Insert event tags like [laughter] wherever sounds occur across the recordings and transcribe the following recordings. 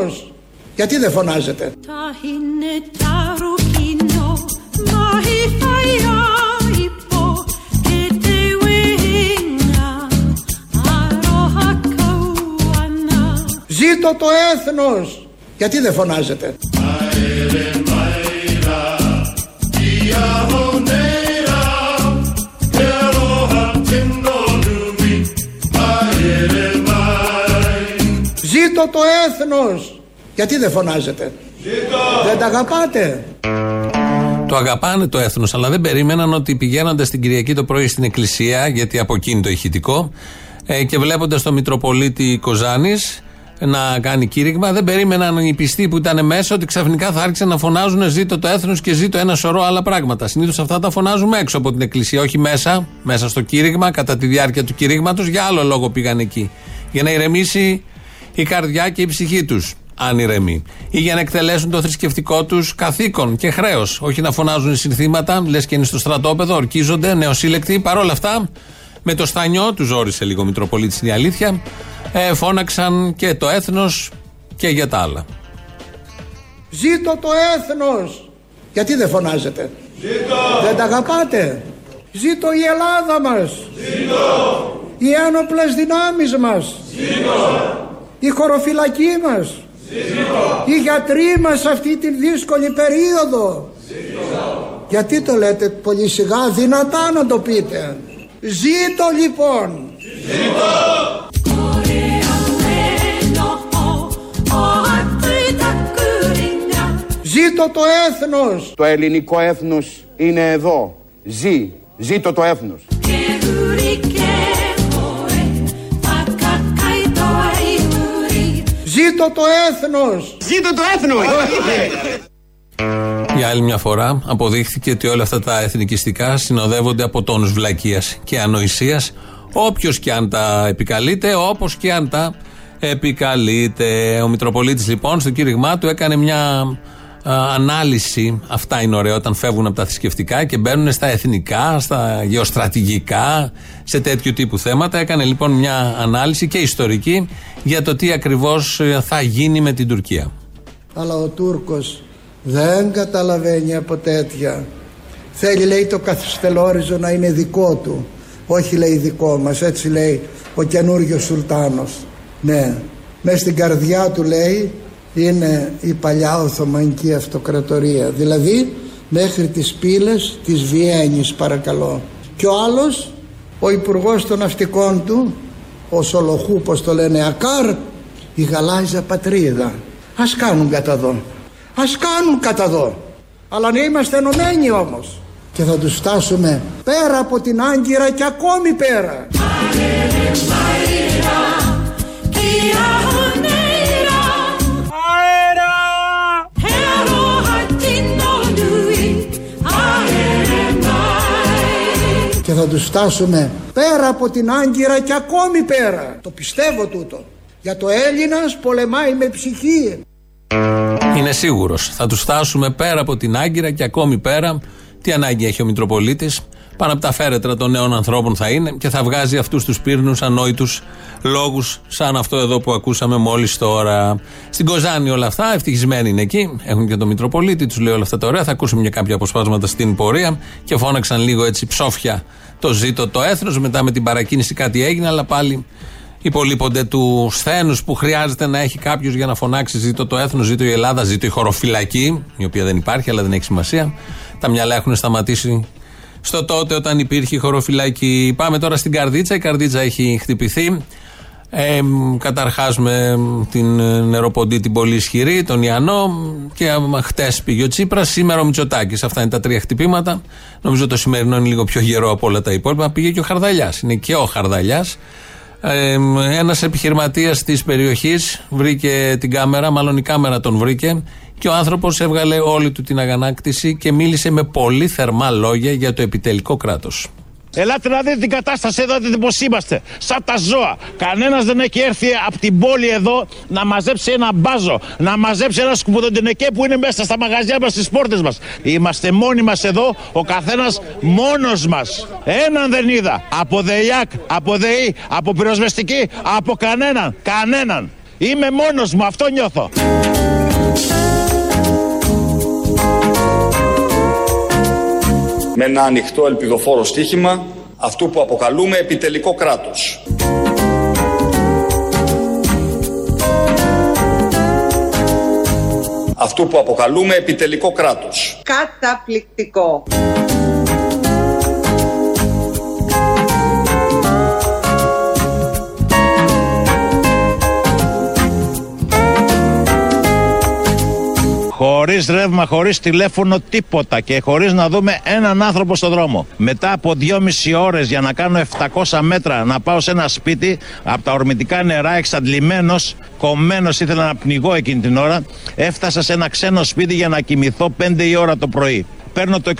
έθνος! Γιατί δεν φωνάζετε; Ζήτω το έθνος! Γιατί δεν φωνάζετε; Το έθνος! Γιατί δεν φωνάζετε; Ζήτω! Δεν τα αγαπάτε; Το αγαπάνε το έθνος, αλλά δεν περίμεναν ότι πηγαίνοντας την Κυριακή το πρωί στην εκκλησία, γιατί από εκείνη το ηχητικό, ε, και βλέποντας τον Μητροπολίτη Κοζάνης να κάνει κήρυγμα, δεν περίμεναν οι πιστοί που ήταν μέσα ότι ξαφνικά θα άρχισαν να φωνάζουν Ζήτω το έθνος και ζήτω ένα σωρό άλλα πράγματα. Συνήθως αυτά τα φωνάζουμε έξω από την εκκλησία, όχι μέσα, μέσα στο κήρυγμα, κατά τη διάρκεια του κηρύγματος, για άλλο λόγο πήγαν εκεί. Για να ηρεμήσει η καρδιά και η ψυχή τους, αν ηρεμεί. Ή για να εκτελέσουν το θρησκευτικό τους καθήκον και χρέος. Όχι να φωνάζουν συνθήματα, λες και είναι στο στρατόπεδο, ορκίζονται, νεοσύλλεκτοι. Παρ' όλα αυτά, με το στανιό, τους ζόρισε λίγο ο Μητροπολίτης, είναι η αλήθεια, ε, φώναξαν και το έθνος και για τα άλλα. Ζήτω το έθνος! Γιατί δεν φωνάζετε; Ζήτω! Δεν τα αγαπάτε; Ζήτω η Ελλάδα μας. Ζήτω! Οι ένοπλες δυνάμεις μας. Ζήτω! Η χωροφυλακή μας. Οι γιατροί μας αυτή τη δύσκολη περίοδο. Γιατί το λέτε πολύ σιγά δυνατά να το πείτε. Ζήτω λοιπόν. Ζήτω το έθνος. Το ελληνικό έθνος είναι εδώ. Ζει, ζήτω το έθνος Ζήτω το έθνος! Ζήτω το έθνος! Για άλλη μια φορά αποδείχθηκε ότι όλα αυτά τα εθνικιστικά συνοδεύονται από τόνους βλακείας και ανοησίας όποιος και αν τα επικαλείται, όπως και αν τα επικαλείται. Ο Μητροπολίτης λοιπόν στο κήρυγμά του έκανε μια ανάλυση. Αυτά είναι ωραία όταν φεύγουν από τα θρησκευτικά και μπαίνουν στα εθνικά, στα γεωστρατηγικά, σε τέτοιου τύπου θέματα. Έκανε λοιπόν μια ανάλυση και ιστορική για το τι ακριβώς ε, θα γίνει με την Τουρκία. Αλλά ο Τούρκος δεν καταλαβαίνει από τέτοια. Θέλει λέει το καθιστελόριζο να είναι δικό του. Όχι λέει δικό μας, έτσι λέει ο καινούριο Σουλτάνος. Ναι, μέσα στην καρδιά του λέει είναι η παλιά Οθωμανική Αυτοκρατορία. Δηλαδή μέχρι τις πύλες της Βιέννης παρακαλώ. Και ο άλλος ο υπουργός των ναυτικών του ο Σολοχού πως το λένε Ακάρ η γαλάζια πατρίδα. Ας κάνουν κατά δω. Ας κάνουν κατά δω. Αλλά να είμαστε ενωμένοι όμως. Και θα τους φτάσουμε πέρα από την Άγκυρα και ακόμη πέρα και θα τους φτάσουμε πέρα από την Άγκυρα και ακόμη πέρα. Το πιστεύω τούτο. Για το Έλληνας πολεμάει με ψυχή. Είναι σίγουρος. Θα τους φτάσουμε πέρα από την Άγκυρα και ακόμη πέρα. Τι ανάγκη έχει ο Μητροπολίτης; Πάνω από τα φέρετρα των νέων ανθρώπων θα είναι και θα βγάζει αυτούς τους πύρνους ανόητους λόγους σαν αυτό εδώ που ακούσαμε μόλις τώρα. Στην Κοζάνη όλα αυτά, ευτυχισμένοι είναι εκεί. Έχουν και τον Μητροπολίτη, τους λέει όλα αυτά τα ωραία. Θα ακούσουμε μια κάποια αποσπάσματα στην πορεία και φώναξαν λίγο έτσι ψόφια το ζήτο το έθνος. Μετά με την παρακίνηση κάτι έγινε, αλλά πάλι υπολείπονται τους σθένου που χρειάζεται να έχει κάποιος για να φωνάξει ζήτω το έθνος, ζήτω η Ελλάδα, ζήτω η χωροφυλακή, η οποία δεν υπάρχει, αλλά δεν έχει σημασία. Τα μυαλά έχουν σταματήσει στο τότε όταν υπήρχε η χωροφυλάκη. Πάμε τώρα στην Καρδίτσα. Η Καρδίτσα έχει χτυπηθεί. Ε, Καταρχά με την νεροποντή την πολύ ισχυρή, τον Ιαννό και χτες πήγε ο Τσίπρας, σήμερα ο Μητσοτάκης. Αυτά είναι τα τρία χτυπήματα. Νομίζω το σημερινό είναι λίγο πιο γερό από όλα τα υπόλοιπα. Πήγε και ο Χαρδαλιάς. Είναι και ο Χαρδαλιάς. Ε, Ένας επιχειρηματίας της περιοχής βρήκε την κάμερα, μάλλον η κάμερα τον βρήκε και ο άνθρωπος έβγαλε όλη του την αγανάκτηση και μίλησε με πολύ θερμά λόγια για το επιτελικό κράτος. Ελάτε να δείτε την κατάσταση εδώ, δείτε πώς είμαστε. Σαν τα ζώα. Κανένας δεν έχει έρθει από την πόλη εδώ να μαζέψει ένα μπάζο, να μαζέψει ένα σκουποδοντινεκέ που είναι μέσα στα μαγαζιά μας, στις πόρτες μας. Είμαστε μόνοι μας εδώ, ο καθένας μόνος μας. Έναν δεν είδα. Από ΔΕΙΑΚ, από ΔΕΗ, από πυροσβεστική, από κανέναν. Κανέναν. Είμαι μόνος μου, αυτό νιώθω. Με ένα ανοιχτό ελπιδοφόρο στοίχημα αυτού που αποκαλούμε επιτελικό κράτος. Αυτού που αποκαλούμε επιτελικό κράτος. Καταπληκτικό. Χωρί ρεύμα, χωρίς τηλέφωνο, τίποτα και χωρίς να δούμε έναν άνθρωπο στον δρόμο. Μετά από δυόμιση ώρες για να κάνω 700 μέτρα να πάω σε ένα σπίτι, από τα ορμητικά νερά, εξαντλημένος, κομμένος, ήθελα να πνιγώ εκείνη την ώρα, έφτασα σε ένα ξένο σπίτι για να κοιμηθώ 5 η ώρα το πρωί. Παίρνω το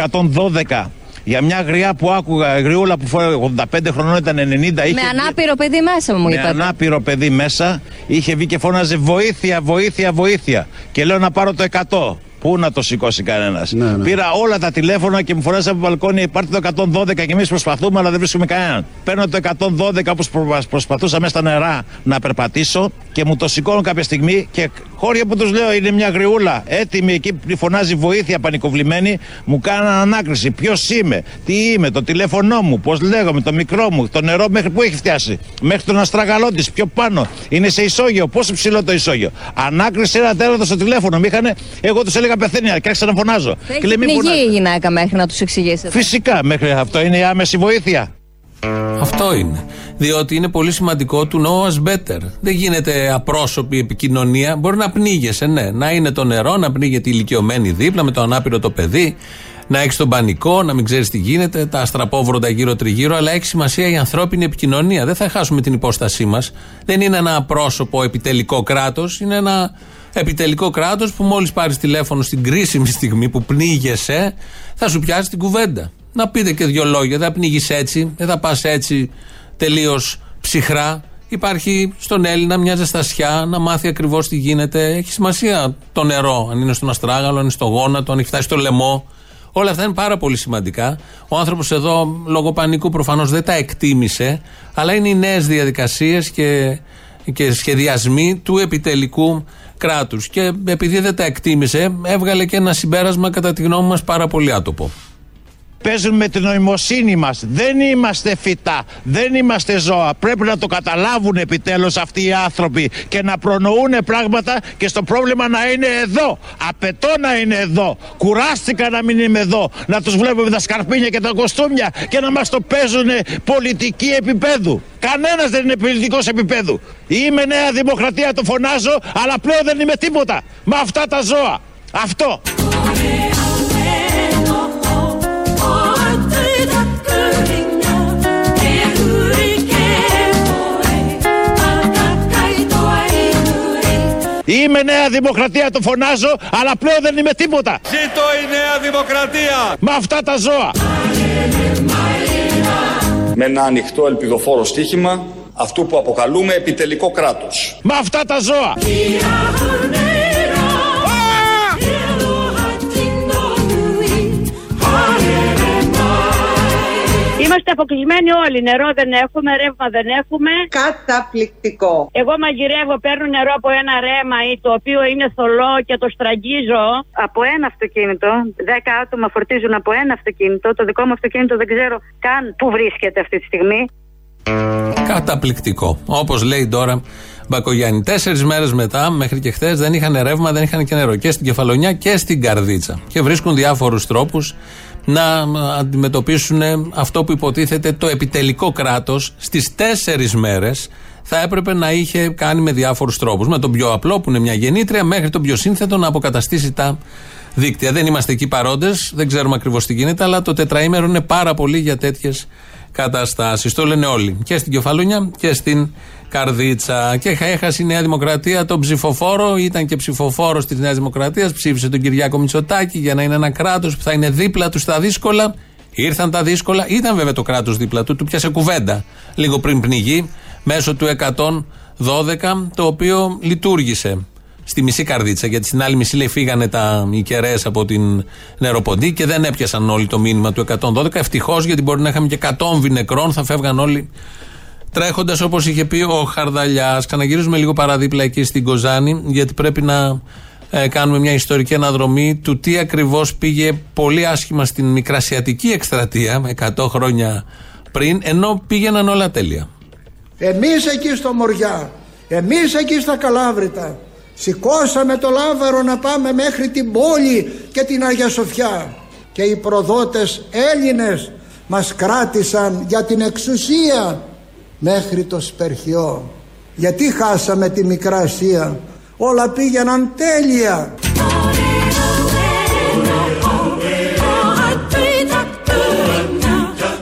112 για μια γριά που άκουγα, γριούλα που φόρε 85 χρονών ήταν 90. Είχε με ανάπηρο παιδί μέσα μου είπατε. Με ανάπηρο παιδί μέσα. Είχε βγει και φώναζε βοήθεια, βοήθεια, βοήθεια. Και λέω να πάρω το 100. Πού να το σηκώσει κανένας. Ναι, ναι. Πήρα όλα τα τηλέφωνα και μου φορέσα από το μπαλκόνι. Υπάρχει το 112 και εμείς προσπαθούμε, αλλά δεν βρίσκουμε κανέναν. Παίρνω το 112 όπως προσπαθούσα μέσα στα νερά να περπατήσω και μου το σηκώνω κάποια στιγμή και χώρια που τους λέω είναι μια γριούλα έτοιμη εκεί που φωνάζει βοήθεια πανικοβλημένη. Μου κάναν ανάκριση. Ποιος είμαι, τι είμαι, το τηλέφωνό μου, πώς λέγομαι, το μικρό μου, το νερό μέχρι που έχει φτιάσει. Μέχρι τον αστραγαλό της, πιο πάνω. Είναι σε ισόγειο, πόσο ψηλό το ισόγειο. Ανάκριση ένα τέρατο στο τηλέφωνο. Μήχανε, εγώ τους έλεγα έλεγα πεθαίνει και άρχισα να φωνάζω. Έχει πνιγεί η γυναίκα μέχρι να τους εξηγήσεις. Φυσικά μέχρι αυτό είναι η άμεση βοήθεια. Αυτό είναι. Διότι είναι πολύ σημαντικό του know us better. Δεν γίνεται απρόσωπη επικοινωνία. Μπορεί να πνίγεσαι, ναι. Να είναι το νερό, να πνίγεται η ηλικιωμένη δίπλα με το ανάπηρο το παιδί, να έχεις τον πανικό, να μην ξέρεις τι γίνεται, τα αστραπόβροντα γύρω-τριγύρω. Αλλά έχει σημασία η ανθρώπινη επικοινωνία. Δεν θα χάσουμε την υπόστασή μας. Δεν είναι ένα απρόσωπο επιτελικό κράτος. Είναι ένα επιτελικό κράτος που μόλις πάρεις τηλέφωνο στην κρίσιμη στιγμή που πνίγεσαι, θα σου πιάσει την κουβέντα. Να πείτε και δύο λόγια. Δεν θα πνίγεις έτσι, δεν θα πας έτσι τελείως ψυχρά. Υπάρχει στον Έλληνα μια ζεστασιά να μάθει ακριβώς τι γίνεται. Έχει σημασία το νερό, αν είναι στον αστράγαλο, αν είναι στο γόνατο, αν έχει φτάσει στο λαιμό. Όλα αυτά είναι πάρα πολύ σημαντικά. Ο άνθρωπος εδώ, λόγω πανικού, προφανώς δεν τα εκτίμησε, αλλά είναι οι νέες διαδικασίες και, και σχεδιασμοί του επιτελικού κράτους και επειδή δεν τα εκτίμησε έβγαλε και ένα συμπέρασμα κατά τη γνώμη μας πάρα πολύ άτοπο. Παίζουν με την νοημοσύνη μας. Δεν είμαστε φυτά. Δεν είμαστε ζώα. Πρέπει να το καταλάβουν επιτέλους αυτοί οι άνθρωποι και να προνοούν πράγματα και στο πρόβλημα να είναι εδώ. Απαιτώ να είναι εδώ. Κουράστηκα να μην είμαι εδώ. Να τους βλέπω με τα σκαρπίνια και τα κοστούμια και να μας το παίζουν πολιτική επίπεδου. Κανένας δεν είναι πολιτικός επίπεδου. Είμαι Νέα Δημοκρατία, το φωνάζω, αλλά πλέον δεν είμαι τίποτα. Με αυτά τα ζώα. Αυτό. Είμαι Νέα Δημοκρατία, το φωνάζω, αλλά πλέον δεν είμαι τίποτα. Ζήτω η Νέα Δημοκρατία. Με αυτά τα ζώα. Με ένα ανοιχτό ελπιδοφόρο στοίχημα αυτού που αποκαλούμε επιτελικό κράτος. Με αυτά τα ζώα. Είμαστε αποκλεισμένοι όλοι. Νερό δεν έχουμε, ρεύμα δεν έχουμε. Καταπληκτικό. Εγώ μαγειρεύω, παίρνω νερό από ένα ρέμα ή το οποίο είναι θολό και το στραγγίζω. Από ένα αυτοκίνητο. Δέκα άτομα φορτίζουν από ένα αυτοκίνητο. Το δικό μου αυτοκίνητο δεν ξέρω καν πού βρίσκεται αυτή τη στιγμή. Καταπληκτικό. Όπως λέει τώρα Μπακογιάννη. Τέσσερις μέρες μετά, μέχρι και χθες, δεν είχαν ρεύμα, δεν είχαν και νερό και στην κεφαλονιά και στην καρδίτσα. Και βρίσκουν διάφορους τρόπους να αντιμετωπίσουν αυτό που υποτίθεται το επιτελικό κράτος στις τέσσερις μέρες θα έπρεπε να είχε κάνει με διάφορους τρόπους. Με τον πιο απλό που είναι μια γεννήτρια μέχρι τον πιο σύνθετο να αποκαταστήσει τα δίκτυα. Δεν είμαστε εκεί παρόντες, δεν ξέρουμε ακριβώς τι γίνεται, αλλά το τετραήμερο είναι πάρα πολύ για τέτοιες καταστάσεις. Το λένε όλοι. Και στην Κεφαλούνια και στην Καρδίτσα. Και έχασε η Νέα Δημοκρατία τον ψηφοφόρο, ήταν και ψηφοφόρος της Νέας Δημοκρατίας, ψήφισε τον Κυριάκο Μητσοτάκη για να είναι ένα κράτος που θα είναι δίπλα του στα δύσκολα Ήρθαν τα δύσκολα, ήταν βέβαια το κράτος δίπλα του, του πιάσε κουβέντα λίγο πριν πνιγεί μέσω του 112, το οποίο λειτουργήσε στη μισή καρδίτσα. Γιατί στην άλλη μισή λέει φύγανε τα οι από την νεροποντή και δεν έπιασαν όλοι το μήνυμα του 112. Ευτυχώς γιατί μπορεί να είχαμε και 100 νεκρών, θα φεύγαν όλοι τρέχοντας όπως είχε πει ο Χαρδαλιάς. Ξαναγυρίζουμε λίγο παραδίπλα εκεί στην Κοζάνη, γιατί πρέπει να ε, κάνουμε μια ιστορική αναδρομή του τι ακριβώς πήγε πολύ άσχημα στην Μικρασιατική εκστρατεία 100 χρόνια πριν, ενώ πήγαιναν όλα τέλεια. Εμείς εκεί στο Μοριά, εμείς εκεί στα Καλάβρητα, σηκώσαμε το λάβαρο να πάμε μέχρι την πόλη και την Αγία Σοφιά και οι προδότες Έλληνες μας κράτησαν για την εξουσία μέχρι το Σπερχιό γιατί χάσαμε τη Μικρά Ασία όλα πήγαιναν τέλεια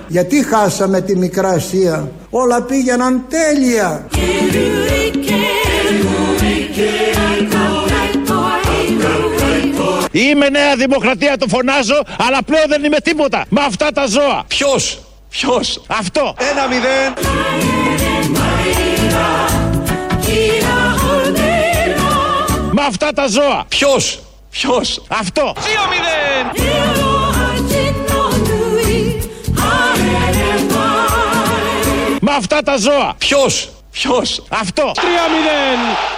γιατί χάσαμε τη Μικρά Ασία όλα πήγαιναν τέλεια Είμαι Νέα Δημοκρατία, το φωνάζω, αλλά πλέον δεν είμαι τίποτα. Με αυτά τα ζώα. Ποιος; Ποιος; Αυτό. Ένα μηδέν. Με αυτά τα ζώα. Ποιος; Ποιος; Αυτό. Δύο μηδέν. Με αυτά τα ζώα. Ποιος; Ποιος; Αυτό. Τρία μηδέν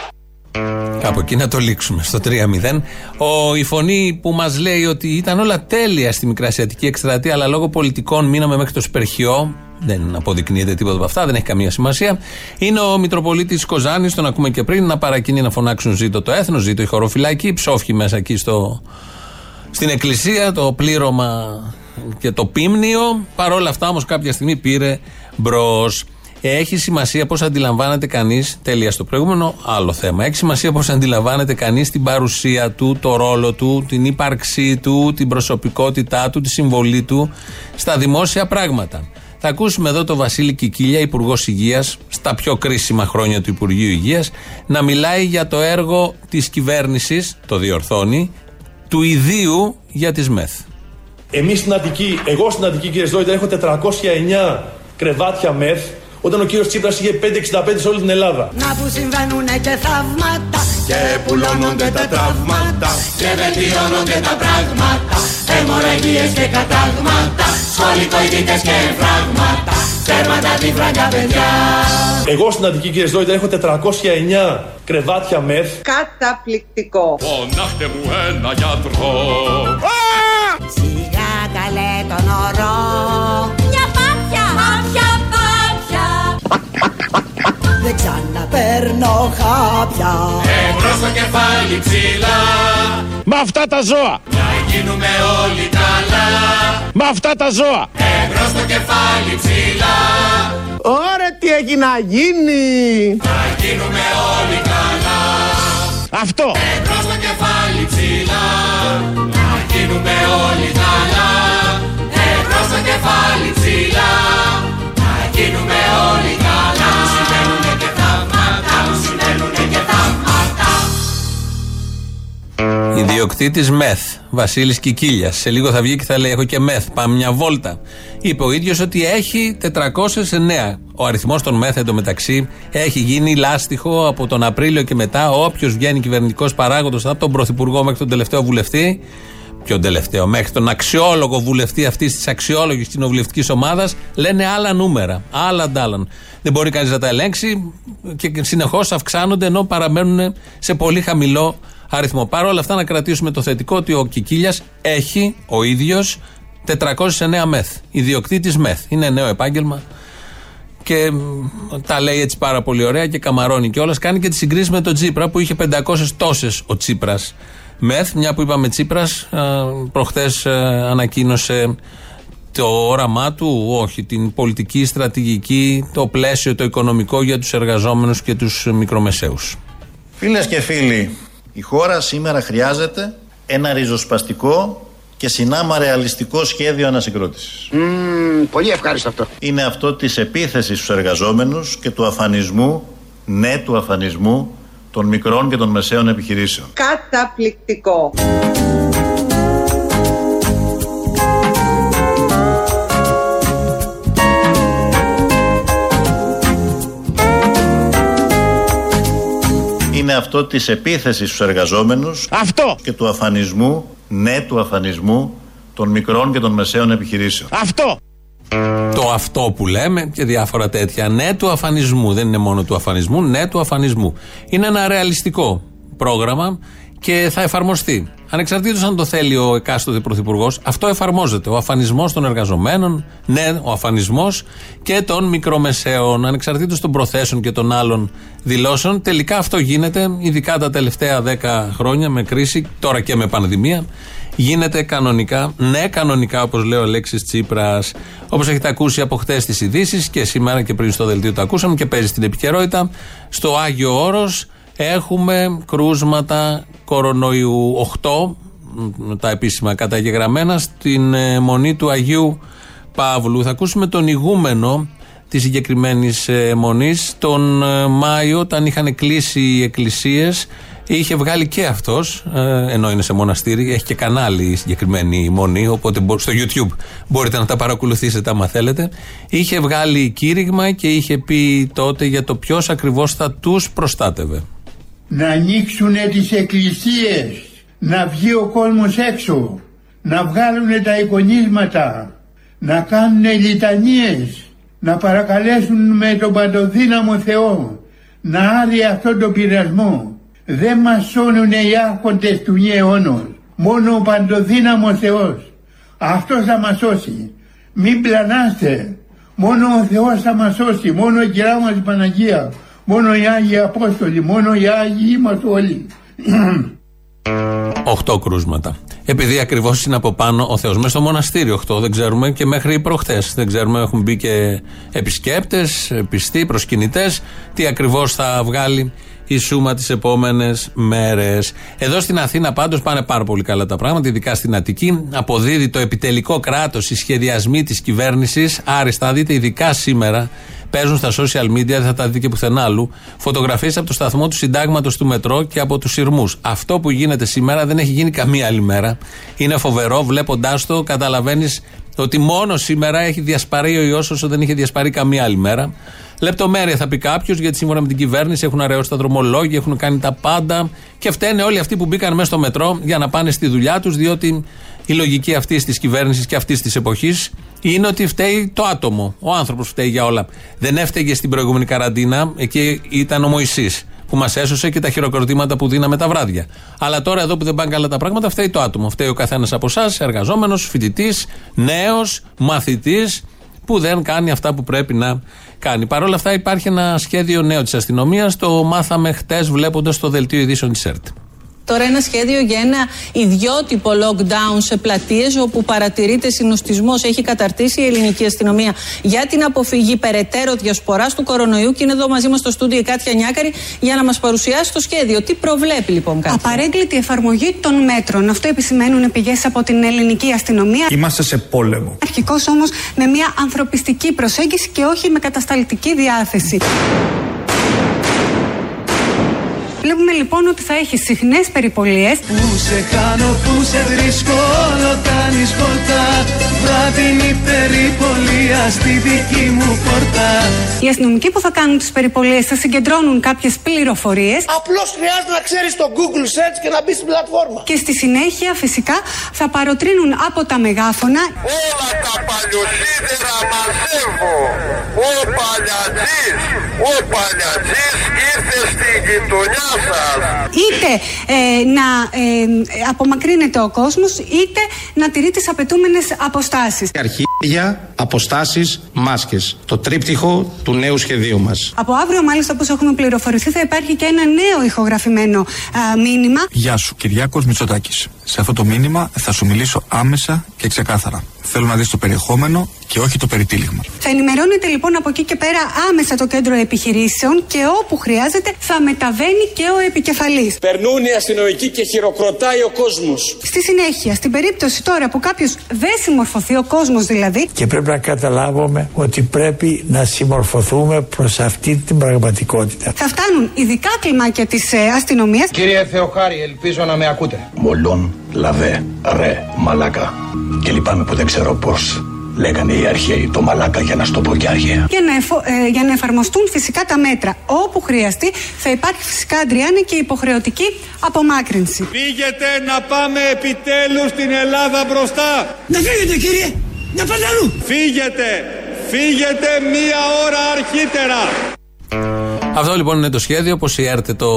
Κάπου εκεί να το λήξουμε στο 3-0. Ο, η φωνή που μας λέει ότι ήταν όλα τέλεια στη Μικρασιατική εκστρατεία, αλλά λόγω πολιτικών μείναμε μέχρι το Σπερχιό. Δεν αποδεικνύεται τίποτα από αυτά, δεν έχει καμία σημασία. Είναι ο Μητροπολίτης Κοζάνης, τον ακούμε και πριν, να παρακινεί να φωνάξουν ζήτο το έθνος, ζήτο η χωροφυλακή, ψόφχη μέσα εκεί στο, στην εκκλησία, το πλήρωμα και το πίμνιο. Παρ' όλα αυτά όμως κάποια στιγμή πήρε μπρος. Έχει σημασία πώς αντιλαμβάνεται κανείς, τέλεια στο προηγούμενο, άλλο θέμα. Έχει σημασία πώς αντιλαμβάνεται κανείς την παρουσία του, το ρόλο του, την ύπαρξή του, την προσωπικότητά του, τη συμβολή του στα δημόσια πράγματα. Θα ακούσουμε εδώ τον Βασίλη Κικίλια, Υπουργός Υγείας, στα πιο κρίσιμα χρόνια του Υπουργείου Υγείας, να μιλάει για το έργο της κυβέρνησης, το διορθώνει, του ιδίου για τις ΜΕΘ. Εμείς στην Αττική, εγώ στην Αττική, κύριε Σδόιτα, έχω 409 κρεβάτια ΜΕΘ όταν ο κύριος Τσίπρας είχε 5,65 σε όλη την Ελλάδα. Να που συμβαίνουν και θαύματα και πουλώνονται τα τραύματα. και βελτιώνονται τα πράγματα. αιμορραγίες και κατάγματα σχολικοειδίτες και φράγματα τέρματα τη φράγκα παιδιά. Εγώ στην Αττική κύριε Σδόιτα έχω 409 κρεβάτια μεθ. Καταπληκτικό. Φωνάχτε μου ένα γιατρό. Σιγά καλέ τον ορό δεν ξαναπέρνω χάπια. Εμπρός στο κεφάλι ψηλά. Με αυτά τα ζώα. Να γίνουμε όλοι καλά. Με αυτά τα ζώα. Εμπρός στο κεφάλι ψηλά. Ωραία τι έχει να γίνει. Να γίνουμε όλοι καλά. Αυτό. Εμπρός στο κεφάλι ψηλά. Να γίνουμε όλοι καλά. Εμπρός στο κεφάλι ψηλά. Να γίνουμε όλοι καλά Ιδιοκτήτης ΜΕΘ, Βασίλης Κικίλιας. Σε λίγο θα βγει και θα λέει: Έχω και ΜΕΘ, πάμε μια βόλτα. Είπε ο ίδιος ότι έχει 409. Ο αριθμός των ΜΕΘ εντωμεταξύ έχει γίνει λάστιχο από τον Απρίλιο και μετά. Όποιος βγαίνει κυβερνητικός παράγοντας από τον Πρωθυπουργό μέχρι τον τελευταίο βουλευτή, ποιον τελευταίο, μέχρι τον αξιόλογο βουλευτή αυτής της αξιόλογης κοινοβουλευτικής ομάδας, λένε άλλα νούμερα. Άλλα αντάλλαν. Δεν μπορεί κανείς να τα ελέγξει και συνεχώς αυξάνονται ενώ παραμένουν σε πολύ χαμηλό αριθμό. Παρ' όλα αυτά, να κρατήσουμε το θετικό ότι ο Κικίλιας έχει ο ίδιος 409 μεθ. Ιδιοκτήτης μεθ. Είναι νέο επάγγελμα και τα λέει έτσι πάρα πολύ ωραία και καμαρώνει κιόλας. Κάνει και τη συγκρίση με τον Τσίπρα που είχε 500 τόσες ο Τσίπρας μεθ. Μια που είπαμε Τσίπρας, προχθές ανακοίνωσε το όραμά του, όχι, την πολιτική, στρατηγική, το πλαίσιο, το οικονομικό για τους εργαζόμενους και τους μικρομεσαίους. Φίλες και φίλοι, η χώρα σήμερα χρειάζεται ένα ριζοσπαστικό και συνάμα ρεαλιστικό σχέδιο ανασυγκρότησης. Mm, πολύ ευχάριστο αυτό. Είναι αυτό της επίθεσης στους εργαζόμενους και του αφανισμού, ναι του αφανισμού, των μικρών και των μεσαίων επιχειρήσεων. Καταπληκτικό. Είναι αυτό της επίθεσης στους εργαζόμενους Αυτό! και του αφανισμού, ναι του αφανισμού των μικρών και των μεσαίων επιχειρήσεων. Αυτό! Το αυτό που λέμε και διάφορα τέτοια. Ναι του αφανισμού. Δεν είναι μόνο του αφανισμού, ναι του αφανισμού. Είναι ένα ρεαλιστικό πρόγραμμα και θα εφαρμοστεί. Ανεξαρτήτως αν το θέλει ο εκάστοτε πρωθυπουργός, αυτό εφαρμόζεται. Ο αφανισμός των εργαζομένων, ναι, ο αφανισμός και των μικρομεσαίων, ανεξαρτήτως των προθέσεων και των άλλων δηλώσεων. Τελικά αυτό γίνεται, ειδικά τα τελευταία 10 χρόνια με κρίση, τώρα και με πανδημία. Γίνεται κανονικά, ναι, κανονικά, όπως λέει ο Αλέξης Τσίπρας. Όπως έχετε ακούσει από χτες τις ειδήσεις και σήμερα και πριν στο δελτίο το ακούσαμε και παίζει στην επικαιρότητα. Στο Άγιο Όρος έχουμε κρούσματα κορονοϊού 8, μ, τα επίσημα καταγεγραμμένα, στην ε, μονή του Αγίου Παύλου. Θα ακούσουμε τον ηγούμενο της συγκεκριμένης μονής τον ε, Μάιο, όταν είχαν κλείσει οι εκκλησίες. Είχε βγάλει και αυτός, ενώ είναι σε μοναστήρι, έχει και κανάλι η συγκεκριμένη μονή, οπότε μπο- στο YouTube μπορείτε να τα παρακολουθήσετε άμα θέλετε. Είχε βγάλει κήρυγμα και είχε πει τότε για το ποιος ακριβώς θα τους προστάτευε. Να ανοίξουν τις εκκλησίες, να βγει ο κόσμος έξω, να βγάλουν τα εικονίσματα, να κάνουν λιτανίες, να παρακαλέσουν με τον παντοδύναμο Θεό, να άρει αυτόν τον πειρασμό. Δεν μας σώνουν οι άρχοντες του νη αιώνος, μόνο ο παντοδύναμος Θεός. Αυτός θα μας σώσει. Μην πλανάστε. Μόνο ο Θεός θα μας σώσει. Μόνο η Κυρία μας η Παναγίας. Μόνο οι Άγιοι Απόστολοι. Μόνο οι Άγιοι είμαστε όλοι. [clears throat] 8 κρούσματα. Επειδή ακριβώς είναι από πάνω ο Θεός. Μέσα στο μοναστήριο 8, δεν ξέρουμε και μέχρι προχθέ. Δεν ξέρουμε, έχουν μπει και επισκέπτες, πιστοί, προσκυνητές. Τι ακριβώς θα βγάλει η Σούμα τις επόμενες μέρες. Εδώ στην Αθήνα πάντως πάνε πάρα πολύ καλά τα πράγματα, ειδικά στην Αττική. Αποδίδει το επιτελικό κράτος, οι σχεδιασμοί της κυβέρνησης. Άριστα, θα δείτε ειδικά σήμερα παίζουν στα social media, δεν θα τα δείτε και πουθενά άλλου, φωτογραφίες από το σταθμό του συντάγματος του μετρό και από τους σειρμούς. Αυτό που γίνεται σήμερα δεν έχει γίνει καμία άλλη μέρα. Είναι φοβερό, βλέποντάς το, καταλαβαίνεις ότι μόνο σήμερα έχει διασπαρεί ο ιός όσο δεν είχε διασπαρεί καμία άλλη μέρα. Λεπτομέρεια θα πει κάποιος, γιατί σύμφωνα με την κυβέρνηση έχουν αραιώσει τα δρομολόγια, έχουν κάνει τα πάντα και φταίνε όλοι αυτοί που μπήκαν μέσα στο μετρό για να πάνε στη δουλειά τους, διότι η λογική αυτή της κυβέρνησης και αυτής της εποχής είναι ότι φταίει το άτομο. Ο άνθρωπος φταίει για όλα. Δεν έφταιγε στην προηγούμενη καραντίνα, εκεί ήταν ο Μωυσής που μας έσωσε και τα χειροκροτήματα που δίναμε τα βράδια. Αλλά τώρα εδώ που δεν πάνε καλά τα πράγματα, φταίει το άτομο. Φταίει ο καθένας από εσάς, εργαζόμενος, φοιτητής, νέος, μαθητής, που δεν κάνει αυτά που πρέπει να κάνει. Παρ' όλα αυτά, υπάρχει ένα σχέδιο νέο της αστυνομίας. Το μάθαμε χτες βλέποντας το δελτίο ειδήσεων της ΕΡΤ. Τώρα ένα σχέδιο για ένα ιδιότυπο lockdown σε πλατείες όπου παρατηρείται συνοστισμός έχει καταρτήσει η ελληνική αστυνομία για την αποφυγή περαιτέρω διασποράς του κορονοϊού. Και είναι εδώ μαζί μας στο στούντιο η Κάτια Νιάκαρη για να μας παρουσιάσει το σχέδιο. Τι προβλέπει λοιπόν κάτι. Απαρέγκλητη εφαρμογή των μέτρων. Αυτό επισημαίνουν πηγές από την ελληνική αστυνομία. Είμαστε σε πόλεμο. Αρχικώς όμως με μια ανθρωπιστική προσέγγιση και όχι με κατασταλτική διάθεση. Βλέπουμε λοιπόν ότι θα έχει συχνές περιπολίες. Πού σε χάνω, πού σε βρίσκω, όλο κάνεις βόλτα Βράδυνη περιπολία στη δική μου πόρτα. Οι αστυνομικοί που θα κάνουν τις περιπολίες θα συγκεντρώνουν κάποιες πληροφορίες. Απλώς χρειάζεται να ξέρεις το Google Search και να μπεις στην πλατφόρμα. Και στη συνέχεια φυσικά θα παροτρύνουν από τα μεγάφωνα. Όλα τα παλιοσίδερα μαζεύω. Ο παλιατζής, ο παλιατζής ήρθε στην γειτονιά σας. Είτε ε, να ε, απομακρύνεται ο κόσμος είτε να τηρεί τις απαιτούμενες αποστάσεις. Αρχίδια, αποστάσεις, μάσκες. Το τρίπτυχο του νέου σχεδίου μας. Από αύριο μάλιστα όπως έχουμε πληροφορηθεί θα υπάρχει και ένα νέο ηχογραφημένο α, μήνυμα. Γεια σου, Κυριάκος Μητσοτάκης. Σε αυτό το μήνυμα θα σου μιλήσω άμεσα και ξεκάθαρα. Θέλω να δεις το περιεχόμενο και όχι το περιτύλιγμα. Θα ενημερώνεται λοιπόν από εκεί και πέρα άμεσα το κέντρο επιχειρήσεων και όπου χρειάζεται θα μεταβαίνει και ο επικεφαλής. Περνούν οι αστυνομικοί και χειροκροτάει ο κόσμος. Στη συνέχεια, στην περίπτωση τώρα που κάποιος δεν συμμορφωθεί, ο κόσμος δηλαδή, Και πρέπει να καταλάβουμε ότι πρέπει να συμμορφωθούμε προς αυτή την πραγματικότητα. θα φτάνουν ειδικά κλιμάκια της ε, αστυνομίας Κύριε Θεοχάρη, ελπίζω να με ακούτε. Μολόν, λαβέ, ρε, μαλάκα. Και λυπάμαι που δεν ξέρω πώς Λέγανε οι αρχαίοι το μαλάκα για να στο πω και αρχαία. Για να, εφο- ε, για να εφαρμοστούν φυσικά τα μέτρα. Όπου χρειαστεί θα υπάρχει φυσικά, Αντριάννη, και υποχρεωτική απομάκρυνση. Φύγετε να πάμε επιτέλους στην Ελλάδα μπροστά. Να φύγετε κύριε, να πάτε αλλού. Φύγετε, φύγετε μία ώρα αρχίτερα. Αυτό λοιπόν είναι το σχέδιο, όπω η ΕΡΤ το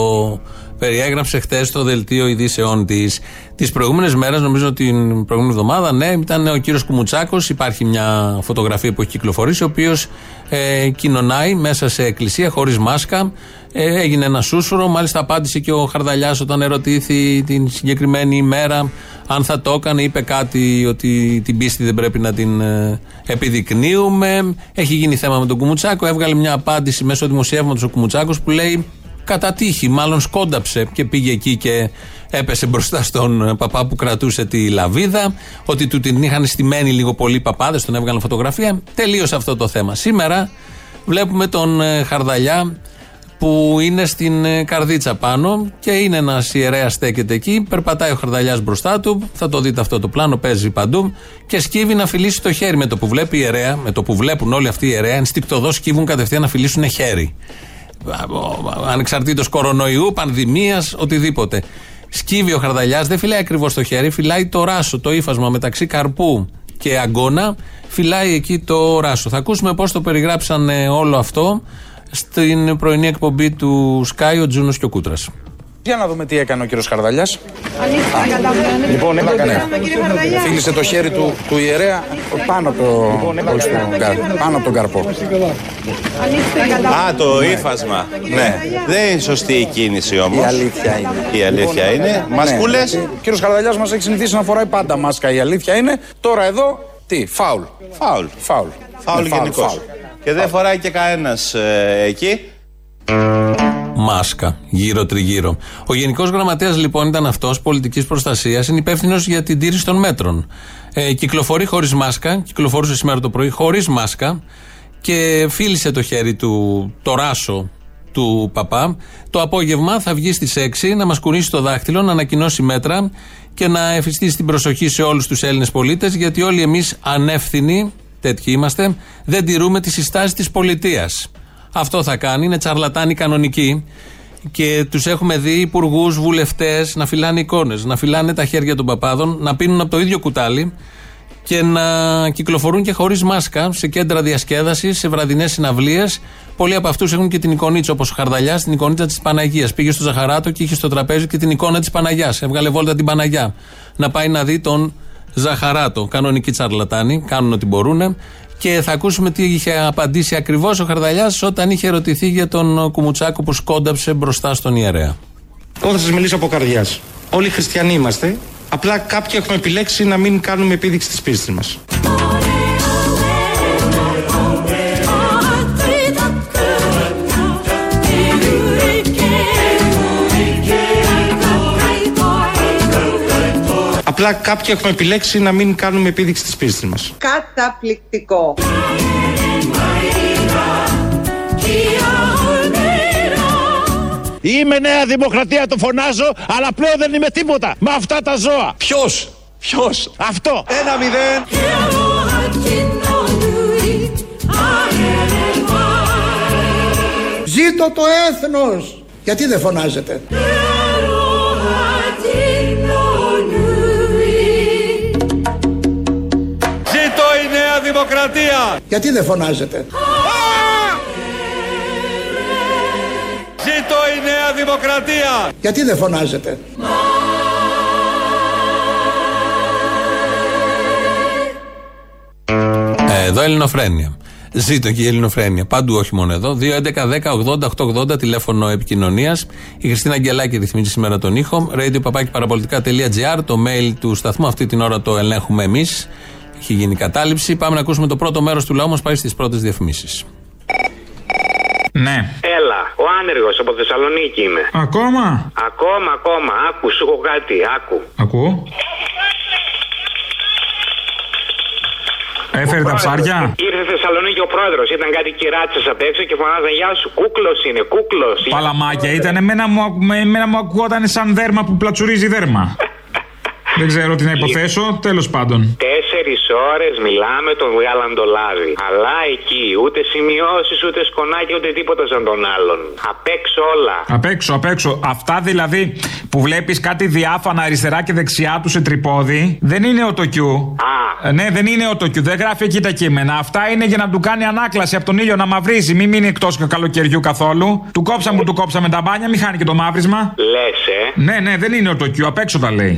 περιέγραψε χθες στο δελτίο ειδήσεών της. Τις προηγούμενες μέρες, νομίζω την προηγούμενη εβδομάδα, ναι, ήταν ο κύριος Κουμουτσάκος. Υπάρχει μια φωτογραφία που έχει κυκλοφορήσει, ο οποίος ε, κοινωνάει μέσα σε εκκλησία χωρίς μάσκα. Ε, έγινε ένα σούσουρο. Μάλιστα, απάντησε και ο Χαρδαλιάς όταν ερωτήθη την συγκεκριμένη ημέρα αν θα το έκανε. Είπε κάτι ότι την πίστη δεν πρέπει να την ε, επιδεικνύουμε. Έχει γίνει θέμα με τον Κουμουτσάκο. Έβγαλε μια απάντηση μέσω δημοσιεύματος ο Κουμουτσάκος που λέει κατά τύχη, μάλλον σκόνταψε και πήγε εκεί και έπεσε μπροστά στον ε, παπά που κρατούσε τη λαβίδα. Ότι του την είχαν στημένη λίγο πολύ παπάδες, τον έβγαλαν φωτογραφία. Τελείωσε αυτό το θέμα. Σήμερα βλέπουμε τον ε, Χαρδαλιά που είναι στην ε, καρδίτσα πάνω και είναι ένα ιερέα στέκεται εκεί. Περπατάει ο Χαρδαλιάς μπροστά του. Θα το δείτε αυτό το πλάνο, παίζει παντού. Και σκύβει να φιλήσει το χέρι με το που βλέπει η ιερέα, με το που βλέπουν όλοι αυτοί οι ιερέα, ενστικτοδός σκύβουν κατευθείαν να φιλήσουν χέρι. Ανεξαρτήτως κορονοϊού, πανδημίας, οτιδήποτε. Σκύβει ο Χαρδαλιάς, δεν φυλάει ακριβώς το χέρι, φυλάει το ράσο, το ύφασμα μεταξύ καρπού και αγκώνα. Φυλάει εκεί το ράσο. Θα ακούσουμε πώς το περιγράψαν ε, όλο αυτό στην πρωινή εκπομπή του Sky ο Τζούνος και ο Κούτρας. Για να δούμε τι έκανε ο κύριος Χαρδαλιάς. Λοιπόν, έκανε. Φίλησε το χέρι του, του ιερέα πάνω από το, όχι στον κα- πάνω από τον καρπό. Α, το ύφασμα. Ναι. Δεν είναι σωστή η κίνηση όμως. Η αλήθεια είναι. Η αλήθεια είναι. Μασκούλες. Ναι. Ο κύριος Χαρδαλιάς μας έχει συνηθίσει να φοράει πάντα μάσκα. Η αλήθεια είναι. Τώρα εδώ, τι, φάουλ. Φάουλ. Φάουλ. Φάουλ Ναι, γενικώ. Και δεν φοράει και κανένας εκεί. Μάσκα, γύρω-τριγύρω. Ο Γενικός Γραμματέας λοιπόν ήταν αυτός πολιτικής προστασίας, είναι υπεύθυνο για την τήρηση των μέτρων. Ε, κυκλοφορεί χωρίς μάσκα, κυκλοφορούσε σήμερα το πρωί χωρίς μάσκα και φίλησε το χέρι του, το ράσο του παπά. Το απόγευμα θα βγει στις 6 να μας κουνήσει το δάχτυλο, να ανακοινώσει μέτρα και να εφιστήσει την προσοχή σε όλους τους Έλληνες πολίτες, γιατί όλοι εμείς ανεύθυνοι, τέτοιοι είμαστε, δεν τηρούμε τις συστάσεις της πολιτείας. Αυτό θα κάνει, είναι τσαρλατάνοι κανονικοί και τους έχουμε δει υπουργούς, βουλευτές να φυλάνε εικόνες, να φυλάνε τα χέρια των παπάδων, να πίνουν από το ίδιο κουτάλι και να κυκλοφορούν και χωρίς μάσκα σε κέντρα διασκέδασης, σε βραδινές συναυλίες. Πολλοί από αυτούς έχουν και την εικονίτσα, όπως ο Χαρδαλιάς, την εικονίτσα της Παναγίας. Πήγε στο Ζαχαράτο και είχε στο τραπέζι και την εικόνα της Παναγιάς. Έβγαλε βόλτα την Παναγιά. Να πάει να δει τον Ζαχαράτο. Κανονικοί τσαρλατάνοι, κάνουν ό,τι μπορούν. Και θα ακούσουμε τι είχε απαντήσει ακριβώς ο Χαρδαλιάς όταν είχε ερωτηθεί για τον Κουμουτσάκο που σκόνταψε μπροστά στον ιερέα. Εγώ θα σας μιλήσω από καρδιάς. Όλοι χριστιανοί είμαστε. Απλά κάποιοι έχουμε επιλέξει να μην κάνουμε επίδειξη της πίστης μας. Απλά κάποιοι έχουμε επιλέξει να μην κάνουμε επίδειξη της πίστης μας. Καταπληκτικό. Είμαι Νέα Δημοκρατία, το φωνάζω, αλλά πλέον δεν είμαι τίποτα με αυτά τα ζώα. Ποιος, ποιος; Αυτό. Ένα μηδέν. Ζήτω το έθνος. Γιατί δεν φωνάζετε; Δημοκρατία. Γιατί δεν φωνάζετε; Ζήτω η Νέα Δημοκρατία. Γιατί δεν φωνάζετε; Ε, εδώ Ελληνοφρένεια. Ζήτω και η Ελληνοφρένεια. Παντού, όχι μόνο εδώ. 2.11.10.80.880 τηλέφωνο επικοινωνίας. Η Χριστίνα Αγγελάκη ρυθμίζει σήμερα τον ήχο. radio.parapolitica.gr το mail του σταθμού. Αυτή την ώρα το ελέγχουμε εμείς. Έχει γίνει κατάληψη. Πάμε να ακούσουμε το πρώτο μέρος του λαού μας. Πάει στις πρώτες διαφημίσεις. Ναι. Έλα, ο άνεργος από Θεσσαλονίκη είμαι. Ακόμα; Ακόμα, ακόμα. Άκου, σου έχω κάτι. Άκου. Ακούω. Έφερε τα ψάρια; Ήρθε στη Θεσσαλονίκη ο πρόεδρος. Ήταν κάτι κυράτσε απ' έξω και φωνάζαν Γεια σου. Κούκλος είναι, κούκλος. Παλαμάκια ήταν. Εμένα μου, ακου- με- εμένα μου ακουγόταν σαν δέρμα που πλατσουρίζει δέρμα. [laughs] Δεν ξέρω τι να υποθέσω. Τέλος πάντων. Τέσσερις ώρες μιλάμε, τον βγάλαν το λάδι. Αλλά εκεί ούτε σημειώσεις, ούτε σκονάκι, ούτε τίποτα σαν τον άλλον. Απ' έξω όλα. Απ' έξω, απ' έξω. Αυτά δηλαδή που βλέπεις κάτι διάφανα αριστερά και δεξιά του σε τρυπόδι, δεν είναι ο τοκιού. Α. Ε, ναι, δεν είναι ο τοκιού. Δεν γράφει εκεί τα κείμενα. Αυτά είναι για να του κάνει ανάκλαση από τον ήλιο να μαυρίζει. Μην μείνει εκτός καλοκαιριού καθόλου. Του κόψαμε που του κόψαμε τα μπάνια, μην χάνει και το μαύρισμα. Λες, ε. Ναι, ναι, δεν είναι ο τοκιού. Απ' έξω τα λέει.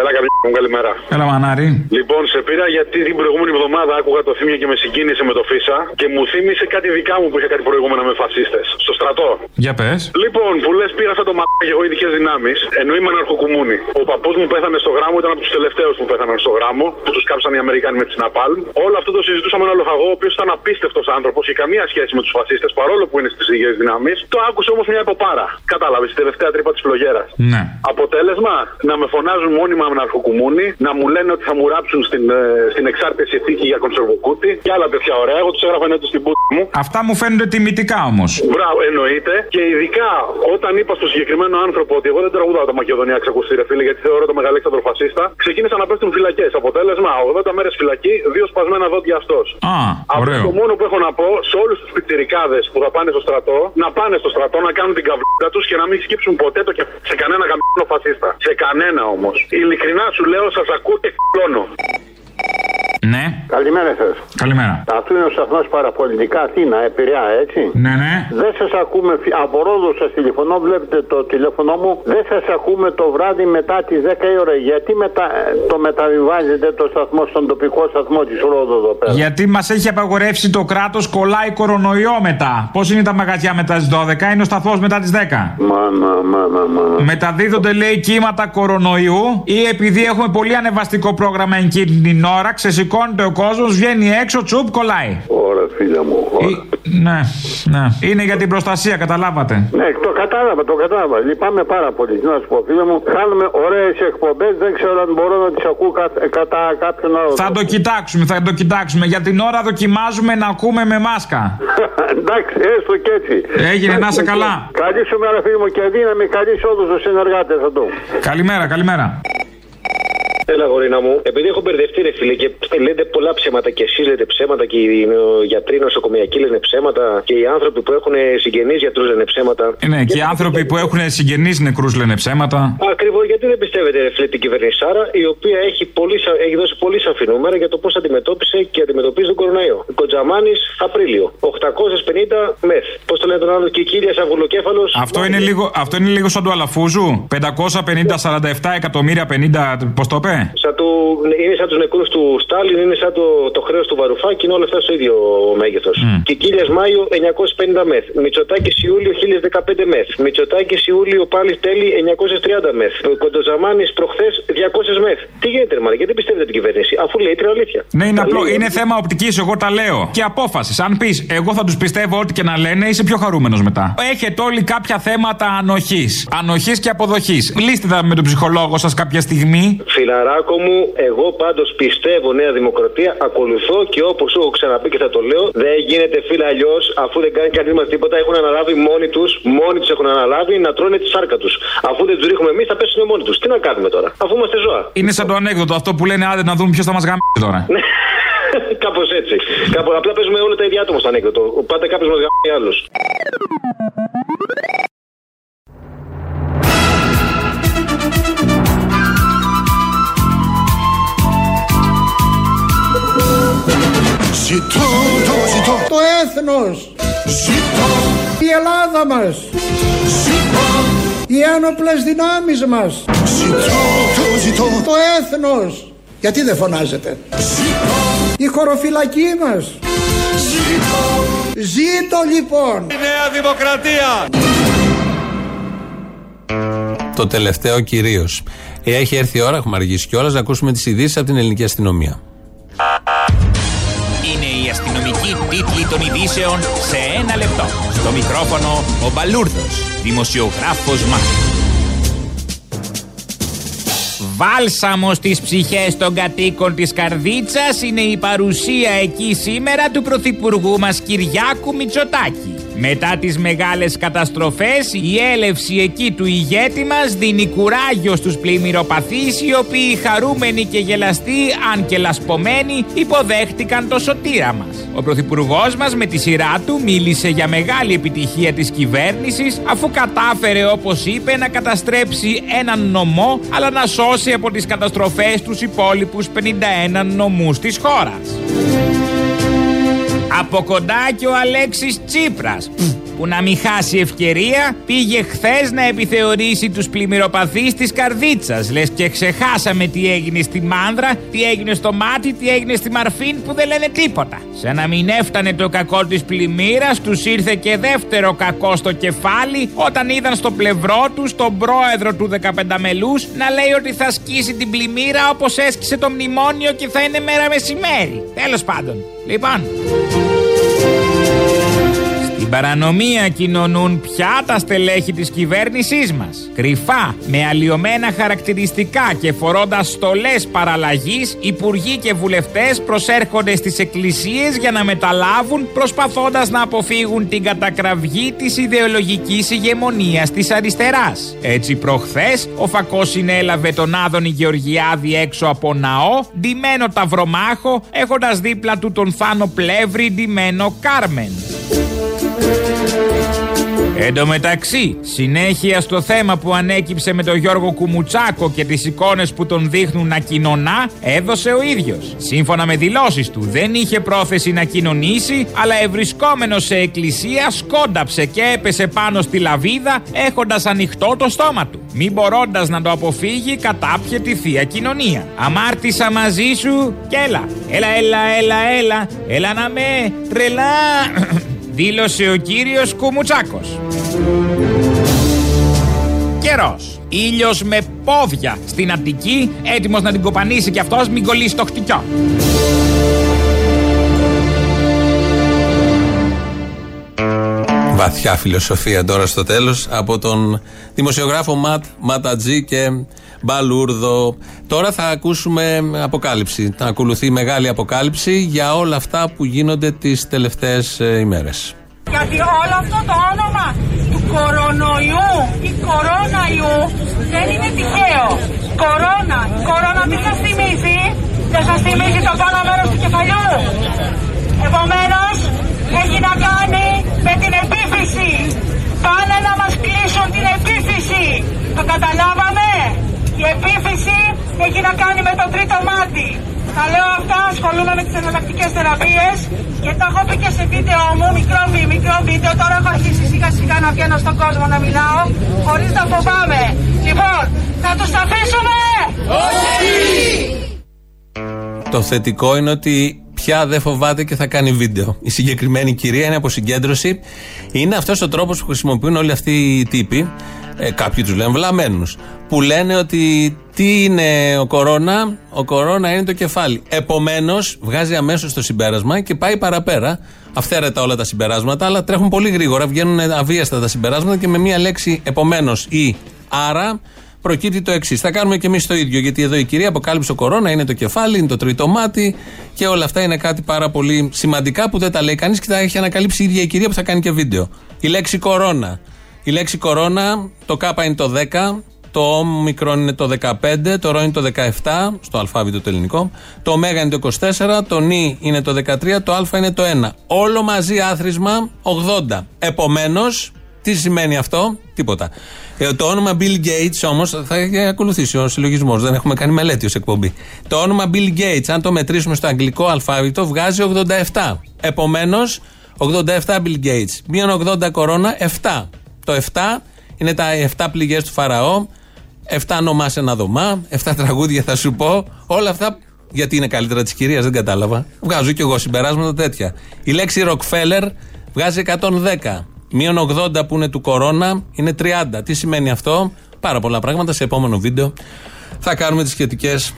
Έλα, καμιά μου, καλημέρα. Έλα, μανάρι. Λοιπόν, σε πήρα γιατί την προηγούμενη εβδομάδα άκουγα το θύμιο και με συγκίνησε με το Φίσα και μου θύμισε κάτι δικά μου που είχα κάτι προηγούμενα με φασίστες. Στο στρατό. Για πες. Λοιπόν, που λες πήρα αυτό το μαλάκι και εγώ ειδικές δυνάμεις, ενώ είμαι αναρχοκουμούνι. Ο παππούς μου πέθανε στο γράμμο, ήταν από τους τελευταίους που πέθαναν στο γράμμο, που τους κάψαν οι Αμερικάνοι με τη Ναπάλ. Όλο αυτό το συζητούσαμε ένα λοχαγό, ο οποίος ήταν απίστευτος άνθρωπος και καμία σχέση με τους φασίστες, παρόλο που είναι στις ίδιε δυνάμεις. Το άκουσε όμως μια υποπάρα. Κατάλαβες, τη τελευταία τρύπα της φλογέρας. Ναι. Αποτέλεσμα, να με φωνάζουν μόνιμα με αρχοκουμούνι, να μου λένε ότι θα μου ράψουν στην, ε, στην εξάρτηση θήκη για κονσερβοκούτι και άλλα τέτοια ωραία. Εγώ τους έγραφα ναι, του στην πούτη μου. Αυτά μου φαίνονται τιμητικά όμως. Μπράβο, εννοείται. Και ειδικά όταν είπα στο συγκεκριμένο άνθρωπο ότι εγώ δεν τραγουδάω τα Μακεδονία ξακουστή, ρε φίλε, γιατί θεωρώ το μεγαλύτερο φασίστα, ξεκίνησαν να πέφτουν φυλακές. Αποτέλεσμα, 80 μέρες φυλακή, δύο σπασμένα δόντια αυτό. Α, Αυτό ωραίο. το μόνο που έχω να πω σε όλους τους πιτσιρικάδες που θα πάνε στο στρατό, να πάνε στο στρατό, να κάνουν την καβλίδα τους και να μην σκύψουν ποτέ το και σε κανένα γαμμένο φασίστα. Σε κανένα όμως. Ειλικρινά σου λέω, σας ακούω και κλώνω. Ναι. Καλημέρα σα. Καλημέρα. Αυτό είναι ο σταθμός παραπολιτικά Αθήνα, Επηρεά, έτσι. Ναι, ναι. Δεν σας ακούμε, φι- από Ρόδο σας τηλεφωνώ, βλέπετε το τηλέφωνό μου. Δεν σας ακούμε το βράδυ μετά τις 10 η ώρα. Γιατί μετα... το μεταβιβάζετε το σταθμό στον τοπικό σταθμό της Ρόδο εδώ πέρα; Γιατί μας έχει απαγορεύσει το κράτος, κολλάει κορονοϊό μετά. Πώς είναι τα μαγαζιά μετά τις 12, είναι ο σταθμός μετά τις 10. Μάνα, μάνα, μάνα. Μεταδίδονται, λέει, κύματα κορονοϊού ή επειδή έχουμε πολύ ανεβαστικό πρόγραμμα εκείνη την ώρα, ξεσηκώνεται ο κόσμος, βγαίνει έξω, τσουπ, κολλάει. Ωραία, φίλα μου. Ωραία. Ναι, ναι. Είναι για την προστασία, καταλάβατε. Ναι, το κατάλαβα, το κατάλαβα. Λυπάμαι πάρα πολύ. Να σου πω, φίλε μου, κάνουμε ωραίες εκπομπές. Δεν ξέρω αν μπορώ να τις ακούω κα- κατά κάποιον άλλο. Θα το κοιτάξουμε, θα το κοιτάξουμε. Για την ώρα δοκιμάζουμε να ακούμε με μάσκα. [laughs] Εντάξει, έστω και έτσι. Έγινε, να είσαι καλά. Καλή σου μέρα, φίλε μου, και δύναμη. Καλή σε όλου του συνεργάτε εδώ. Καλημέρα, καλημέρα. Έλα, γορίνα μου. Επειδή έχω μπερδευτεί, ρε φίλε, και λέτε πολλά ψέματα και εσείς λέτε ψέματα και οι νο- γιατροί νοσοκομιακοί λένε ψέματα και οι άνθρωποι που έχουν συγγενείς γιατρούς λένε ψέματα. Ε, Ναι, και οι άνθρωποι που έχουν συγγενείς νεκρούς λένε ψέματα. Ακριβώς, γιατί δεν πιστεύετε, ρε φίλε, την κυβέρνηση Σάρα, η οποία έχει, πολύ, σα- έχει δώσει πολύ σαφή νούμερα για το πώς αντιμετώπισε και αντιμετωπίζει τον κορονοϊό. Κοντζαμάνης Απρίλιο. 850 μεθ. Πώς το λένε τον άλλο, και η κύρια Σαβουλοκέφαλο. Αυτό είναι, λίγο, αυτό είναι λίγο σαν του Αλαφούζου. 550-47 εκατομμύρια 50. Πώς το είπε; Σαν του, είναι σαν τους νεκρούς του Στάλιν, είναι σαν το, το χρέος του Βαρουφάκη, είναι όλα αυτά στο ίδιο μέγεθος. Και κύρια Μάιο 950 μεθ. Μητσοτάκης Ιούλιο 1015 μεθ. Μητσοτάκης Ιούλιο πάλι τέλη 930 μεθ. Κοντοζαμάνης προχθές 200 μεθ. Τι γίνεται, Μαρία, γιατί πιστεύετε την κυβέρνηση, αφού λέει την αλήθεια. Ναι, είναι Τα απλό. λέει. Είναι θέμα οπτικής, εγώ τα λέω. Και απόφασης. Αν πεις, εγώ θα τους πιστεύω ό,τι και να λένε, είσαι πιο χαρούμενος μετά. Έχετε όλοι κάποια θέματα ανοχής. Ανοχής και αποδοχής. Λύστε τα με τον ψυχολόγο σας κάποια στιγμή. Φιλαράκο μου, εγώ πάντως πιστεύω Νέα Δημοκρατία, ακολουθώ και όπως έχω ξαναπεί και θα το λέω, δεν γίνεται φίλα αλλιώς αφού δεν κάνει κανείς μας τίποτα. Έχουν αναλάβει μόνοι τους, μόνοι τους έχουν αναλάβει να τρώνε τη σάρκα τους. Αφού δεν τους ρίχνουμε εμείς, θα πέσουν μόνοι τους. Τι να κάνουμε τώρα, αφού είμαστε ζώα. Είναι σαν το ανέκδοτο αυτό που λένε άντε να δούμε ποιος θα μας γαμίσει τώρα. [laughs] Κάπως έτσι. Κάπου, απλά παίζουμε όλα τα ίδια άτομα στο ανέκδοτο. Πάντα κάποιος μας γαμίσει άλλου. Ζητώ, το ζητώ. Το έθνος. Ζητώ. Η Ελλάδα μας. Ζητώ. Οι ένοπλες δυνάμεις μας. Ζητώ, το ζητώ. Το έθνος. Γιατί δεν φωνάζετε; Ζητώ. Η χωροφυλακή μας. Ζητώ. Ζήτω λοιπόν. Η Νέα Δημοκρατία. Το τελευταίο κυρίως. Έχει έρθει η ώρα, έχουμε αργήσει κιόλας, να ακούσουμε τις ειδήσεις από την ελληνική αστυνομία. Είναι η αστυνομική τίτλη των ειδήσεων σε ένα λεπτό. Στο μικρόφωνο ο Μπαλούρδος, δημοσιογράφος Μάρκος. Βάλσαμος στις ψυχές των κατοίκων της Καρδίτσας είναι η παρουσία εκεί σήμερα του Πρωθυπουργού μας Κυριάκου Μητσοτάκη. Μετά τις μεγάλες καταστροφές, η έλευση εκεί του ηγέτη μας δίνει κουράγιο στους πλημμυροπαθείς οι οποίοι χαρούμενοι και γελαστοί, αν και λασπωμένοι, υποδέχτηκαν το σωτήρα μας. Ο Πρωθυπουργός μας με τη σειρά του μίλησε για μεγάλη επιτυχία της κυβέρνησης αφού κατάφερε όπως είπε να καταστρέψει έναν νομό αλλά να σώσει από τις καταστροφές τους υπόλοιπους 51 νομούς της χώρας. Από κοντά και ο Αλέξης Τσίπρας που να μην χάσει ευκαιρία πήγε χθες να επιθεωρήσει τους πλημμυροπαθείς της Καρδίτσας λες και ξεχάσαμε τι έγινε στη Μάνδρα, τι έγινε στο Μάτι, τι έγινε στη Μαρφίν που δεν λένε τίποτα. Σαν να μην έφτανε το κακό της πλημμύρας τους ήρθε και δεύτερο κακό στο κεφάλι όταν είδαν στο πλευρό τους τον πρόεδρο του 15 μελούς να λέει ότι θα σκίσει την πλημμύρα όπως έσκησε το μνημόνιο και θα είναι μέρα μεσημέρι. Τέλος πάντων. Λοιπόν... Στην παρανομία κοινωνούν πια τα στελέχη της κυβέρνησής μας. Κρυφά, με αλλοιωμένα χαρακτηριστικά και φορώντας στολές παραλλαγής, υπουργοί και βουλευτές προσέρχονται στις εκκλησίες για να μεταλάβουν προσπαθώντας να αποφύγουν την κατακραυγή της ιδεολογικής ηγεμονίας της αριστεράς. Έτσι προχθές, ο Φακός συνέλαβε τον Άδωνη Γεωργιάδη έξω από ναό, ντυμένο ταυρομάχο, έχοντας δίπλα του τον Θάνο Πλεύρη ντυμένο Κάρμεν. Εν τω μεταξύ, συνέχεια στο θέμα που ανέκυψε με τον Γιώργο Κουμουτσάκο και τις εικόνες που τον δείχνουν να κοινωνά, έδωσε ο ίδιος. Σύμφωνα με δηλώσεις του, δεν είχε πρόθεση να κοινωνήσει, αλλά ευρισκόμενος σε εκκλησία σκόνταψε και έπεσε πάνω στη λαβίδα έχοντας ανοιχτό το στόμα του. Μην μπορώντας να το αποφύγει, κατάπιε τη θεία κοινωνία. Αμάρτησα μαζί σου και έλα. Έλα, έλα, έλα, έλα, έλα να με τρελά δήλωσε ο κύριος Κουμουτσάκος. Καιρός. Ήλιος με πόδια στην Αττική, έτοιμος να την κοπανίσει κι αυτός, μην κολλήσει το χτυκιό. Βαθιά φιλοσοφία τώρα στο τέλος από τον δημοσιογράφο Ματ Ματατζή και Μπαλούρδο. Τώρα θα ακούσουμε αποκάλυψη. Θα ακολουθεί μεγάλη αποκάλυψη για όλα αυτά που γίνονται τις τελευταίες ε, ημέρες. Γιατί όλο αυτό το όνομα του κορονοϊού ή κορόναϊού δεν είναι τυχαίο. Κορώνα. Κορώνα τι σας θυμίζει; Δεν σας θυμίζει το πάνω μέρος του κεφαλιού. Επομένως έχει να κάνει με την επίφυση. Πάνε να μας κλείσουν την επίφυση. Το καταλάβαμε. Η επίφυση έχει να κάνει με το τρίτο μάτι. Τα λέω αυτά, ασχολούμαι με τις εναλλακτικές θεραπείες και το έχω πει και σε βίντεο μου, μικρό, μικρό βίντεο. Τώρα έχω αρχίσει σιγά σιγά να βγαίνω στον κόσμο να μιλάω, χωρίς να φοβάμαι. Λοιπόν, θα τους αφήσουμε! Όχι! Το θετικό είναι ότι πια δεν φοβάται και θα κάνει βίντεο. Η συγκεκριμένη κυρία είναι από συγκέντρωση. Είναι αυτός ο τρόπος που χρησιμοποιούν όλοι αυτοί οι τύποι. Ε, κάποιοι τους λένε βλαμμένους. Που λένε ότι τι είναι ο κορώνα, ο κορώνα είναι το κεφάλι. Επομένως, βγάζει αμέσως το συμπέρασμα και πάει παραπέρα. Αυθαίρετα όλα τα συμπεράσματα, αλλά τρέχουν πολύ γρήγορα, βγαίνουν αβίαστα τα συμπεράσματα και με μία λέξη επομένως ή άρα προκύπτει το εξής. Θα κάνουμε και εμείς το ίδιο, γιατί εδώ η κυρία αποκάλυψε ο κορώνα, είναι το κεφάλι, είναι το τρίτο μάτι και όλα αυτά είναι κάτι πάρα πολύ σημαντικά που δεν τα λέει κανείς και τα έχει ανακαλύψει η ίδια η κυρία που θα κάνει και βίντεο. Η λέξη κορώνα. Η λέξη κορώνα, το κάπα είναι το 10, το όμικρον είναι το 15, το ρο είναι το 17, στο αλφάβητο το ελληνικό, το ω είναι το 24, το νι είναι το 13, το α είναι το 1. Όλο μαζί άθροισμα 80. Επομένως, τι σημαίνει αυτό, τίποτα. Ε, το όνομα Bill Gates όμως θα ακολουθήσει ο συλλογισμός. Δεν έχουμε κάνει μελέτη ως εκπομπή. Το όνομα Bill Gates, αν το μετρήσουμε στο αγγλικό αλφάβητο, βγάζει 87. Επομένως, 87 Bill Gates. Μείον 80 κορώνα, 7. Το 7 είναι τα 7 πληγές του Φαραώ. 7 όνομά σε ένα δωμά. 7 τραγούδια θα σου πω. Όλα αυτά γιατί είναι καλύτερα της κυρίας, δεν κατάλαβα. Βγάζω κι εγώ συμπεράσματα τέτοια. Η λέξη Rockefeller βγάζει 110. Μείον 80 που είναι του κορώνα είναι 30. Τι σημαίνει αυτό, πάρα πολλά πράγματα. Σε επόμενο βίντεο θα κάνουμε τις σχετικές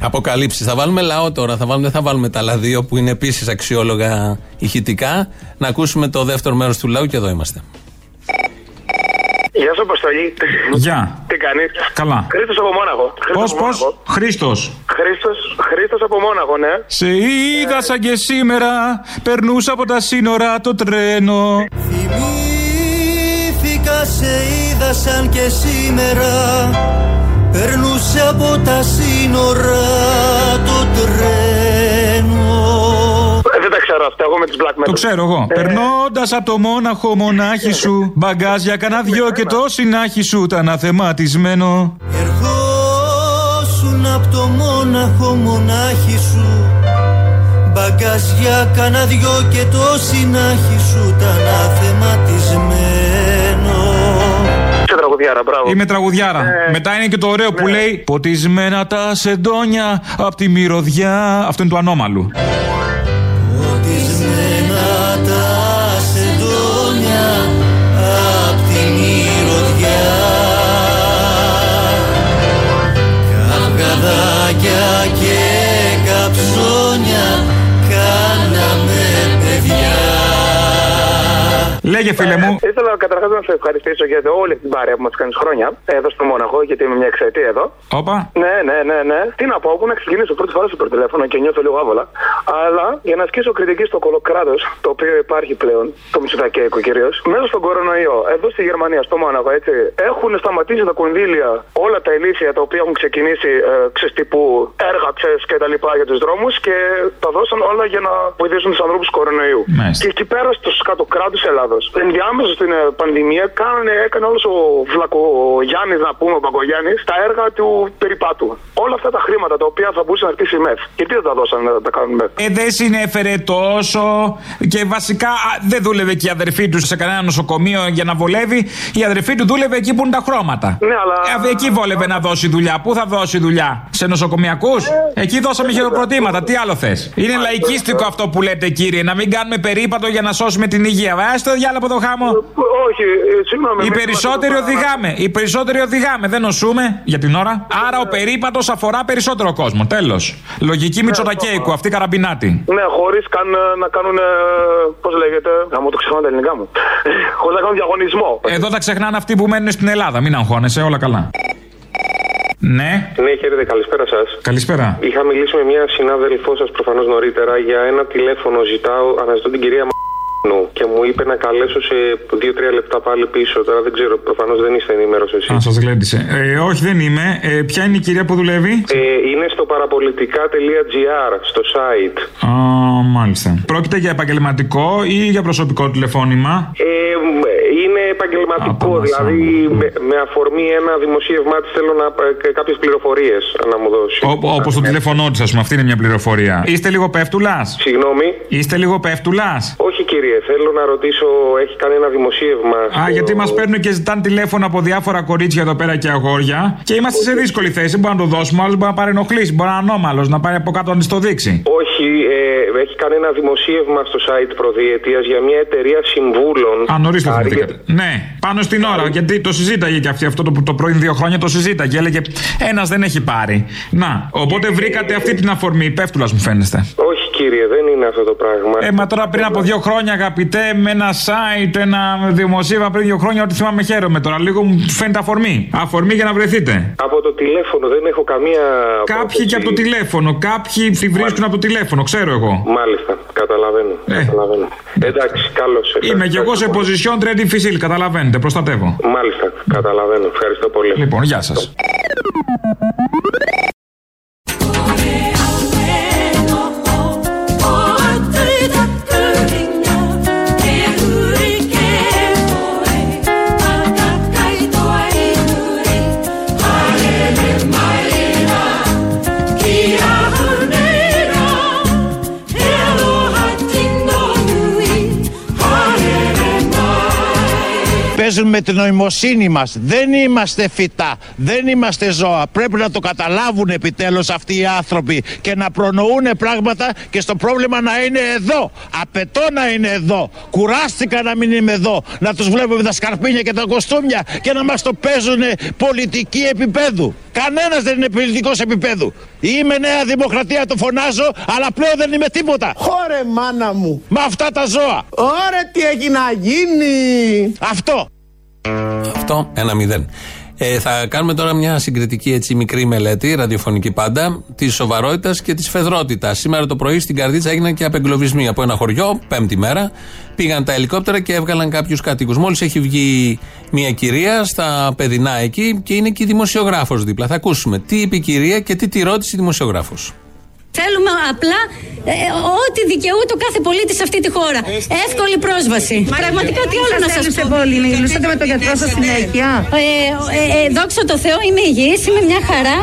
αποκαλύψεις. Θα βάλουμε λαό τώρα, θα βάλουμε, δεν θα βάλουμε τα άλλα δύο που είναι επίσης αξιόλογα ηχητικά. Να ακούσουμε το δεύτερο μέρος του λαού και εδώ είμαστε. Γεια σου, Αποστολή. Γεια. Τι κάνεις; Καλά. Χρήστος από Μόναχο. Πώς, πώς, Χρήστος. Χρήστος Χρήστος από Μόναχο, ναι. Σε είδα σαν και σήμερα, περνούσα από τα σύνορα το τρένο. Θυμήθηκα, σε είδα σαν και σήμερα, περνούσε από τα σύνορα το τρένο. Ε, δεν τα ξέρω αυτά, εγώ με τις black metal. Το ξέρω εγώ. Ε, Περνώντας από το μόναχο μονάχη σου, μπαγκάζια κανένα δυο και το συνάχη σου ήταν αθεματισμένο. Ερχόσουν από το μόναχο μονάχη σου Μπαγκάζια κάνα δυο και το συνάχη σου ήταν αθεματισμένο Είσαι τραγουδιάρα, μπράβο. Είμαι τραγουδιάρα. Ε, Μετά είναι και το ωραίο που λέει Ποτισμένα τα σεντόνια απ' τη μυρωδιά. Αυτό είναι του ανώμαλου. Λέγε φίλε μου. Ε, Ήθελα καταρχάς να σε ευχαριστήσω για όλη την παρέα που μας κάνεις χρόνια εδώ στο Μόναχο, γιατί είμαι μια εξαετία εδώ. Όπα. Ναι, ναι, ναι, ναι. Τι να πω, που να ξεκινήσω πρώτη φορά στο τηλέφωνο και νιώθω λίγο άβολα. Αλλά για να ασκήσω κριτική στο κολοκράτος, το οποίο υπάρχει πλέον, το Μητσοτακέικο κυρίως, μέσα στον κορονοϊό, εδώ στη Γερμανία, στο Μόναχο, έτσι, έχουν σταματήσει τα κονδύλια όλα τα ηλίθια τα οποία έχουν ξεκινήσει ε, ξέρεις, τύπου έργα, ξέρεις και τα λοιπά για τους δρόμους και τα δώσαν όλα για να βοηθήσουν τους ανθρώπους κορονοϊού. Μάλιστα. Και εκεί πέρα στο κάτω κράτος Ελλάδος, ενδιάμεσα στην ε, πανδημία, κάνανε, έκανε όλος ο Βλακογιάννης, να πούμε, ο Παγκογιάννης, τα έργα του περιπάτου. Όλα αυτά τα χρήματα τα οποία θα μπορούσε να χτίσει η ΜΕΘ. Και τι δεν τα δώσανε να τα κάνουν ΜΕΘ; Ε, δεν συνέφερε τόσο και βασικά α, δεν δούλευε και η αδερφή του σε κανένα νοσοκομείο για να βολεύει. Η αδερφή του δούλευε εκεί που είναι τα χρώματα. Ναι, αλλά. Ε, εκεί βόλευε να δώσει δουλειά. Πού θα δώσει δουλειά, σε νοσοκομιακούς; εκεί δώσαμε χειροκροτήματα. Τι άλλο θες; Είναι λαϊκίστικο αυτό που λέτε, κύριε, να μην κάνουμε περίπατο για να σώσουμε την υγεία. Βάζει το διάλογο το χάμο. Όχι, ε, συγγνώμη. Οι μην περισσότεροι είμαστε οδηγάμε. Οι περισσότεροι οδηγάμε. Δεν νοσούμε για την ώρα. Άρα ο περίπατος αφορά περισσότερο κόσμο. Τέλος. Λογική Μητσοτακέικου, αυτή καραμπινάτη. Ναι, χωρίς καν ε, να κάνουν. Πώς λέγεται. Να μου το ξεχνάω τα ελληνικά μου. [laughs] Χωρίς να κάνουν διαγωνισμό. Εδώ τα ξεχνάνε αυτοί που μένουν στην Ελλάδα. Μην αγχώνεσαι, όλα καλά. Ναι. Ναι, χαίρετε, καλησπέρα σας. Καλησπέρα. Είχα μιλήσει με μια συνάδελφό σας προφανώς νωρίτερα για ένα τηλέφωνο. Ζητάω, αναζητώ την κυρία Μ***νου και μου είπε να καλέσω σε 2-3 λεπτά πάλι πίσω. Τώρα δεν ξέρω, προφανώς δεν είστε ενήμερος εσεί. Α, σας γλέντισε. Ε, όχι, δεν είμαι. Ε, ποια είναι η κυρία που δουλεύει; Ε, είναι στο παραπολιτικά.gr, στο site. Α, μάλιστα. Πρόκειται για επαγγελματικό ή για προσωπικό τηλεφώνημα; Ε, είναι επαγγελματικό, δηλαδή με, με αφορμή ένα δημοσίευμά της θέλω να κάποιες πληροφορίες να μου δώσεις. Όπως το τηλέφωνό της, ας πούμε, αυτή είναι μια πληροφορία. Είστε λίγο πέφτουλας; Συγγνώμη. Είστε λίγο πέφτουλας; Όχι, κύριε, θέλω να ρωτήσω, έχει κάνει ένα δημοσίευμα. Α, γιατί μας παίρνουν και ζητάνε τηλέφωνο από διάφορα κορίτσια εδώ πέρα και αγόρια. Και είμαστε σε δύσκολη θέση. Μπορεί να το δώσουμε, άλλος μπορεί να παρενοχλήσει. Μπορεί να είναι ανώμαλος, να πάρει από κάτω να της το δείξει. Όχι, ε, έχει κάνει ένα δημοσίευμα στο site προδιετία για μια εταιρεία συμβούλων. Α, νωρίς το θυμηθήκατε. Ναι, πάνω στην ώρα. Γιατί το συζήταγε και αυτή αυτό το, το πρώην δύο χρόνια το συζήταγε. Έλεγε ένας δεν έχει πάρει. Να, οπότε βρήκατε αυτή την αφορμή. Πέφτουλα μου φαίνεστε. Όχι, κύριε, δεν είναι αυτό το πράγμα. Ε, μα τώρα πριν από δύο χρόνια, αγαπητέ, με ένα site, ένα δημοσίευμα πριν δύο χρόνια, ό,τι θυμάμαι χαίρομαι τώρα. Λίγο μου φαίνεται αφορμή. Αφορμή για να βρεθείτε. Από το τηλέφωνο δεν έχω καμία. Κάποιοι και από το τηλέφωνο. Κάποιοι βρίσκουν από το τηλέφωνο, ξέρω εγώ. Μάλιστα, καταλαβαίνω. Ε. καταλαβαίνω. Εντάξει, καλώς. Είμαι κι εγώ σε position ready physical, καταλαβαίνετε, προστατεύω. Μάλιστα, καταλαβαίνω. Ευχαριστώ πολύ. Λοιπόν, γεια σας. Παίζουν με την νοημοσύνη μας. Δεν είμαστε φυτά. Δεν είμαστε ζώα. Πρέπει να το καταλάβουν επιτέλους αυτοί οι άνθρωποι και να προνοούν πράγματα και στο πρόβλημα να είναι εδώ. Απαιτώ να είναι εδώ. Κουράστηκα να μην είμαι εδώ. Να τους βλέπω με τα σκαρπίνια και τα κοστούμια και να μας το παίζουν πολιτική επίπεδου. Κανένας δεν είναι πολιτικός επίπεδου. Είμαι Νέα Δημοκρατία, το φωνάζω, αλλά πλέον δεν είμαι τίποτα. Χώρε μάνα μου. Με αυτά τα ζώα. Ωρε τι έχει να γίνει. Αυτό. Αυτό ένα μηδέν. Ε, θα κάνουμε τώρα μια συγκριτική έτσι, μικρή μελέτη, ραδιοφωνική πάντα, της σοβαρότητας και της φεδρότητας. Σήμερα το πρωί στην Καρδίτσα έγιναν και απεγκλωβισμοί από ένα χωριό, πέμπτη μέρα. Πήγαν τα ελικόπτερα και έβγαλαν κάποιους κατοίκου. Μόλις έχει βγει μια κυρία στα παιδινά εκεί και είναι και η δημοσιογράφος δίπλα. Θα ακούσουμε τι είπε η κυρία και τι τη ρώτησε η δημοσιογράφος. Θέλουμε απλά ε, ό,τι δικαιούται ο κάθε πολίτης σε αυτή τη χώρα. Εύκολη πρόσβαση. Πραγματικά τι άλλο να σας πω; πολύ, μιλούσατε με τον γιατρό σας συνέχεια. Ε, ε, ε, δόξα τω Θεώ, είμαι υγιής, είμαι μια χαρά.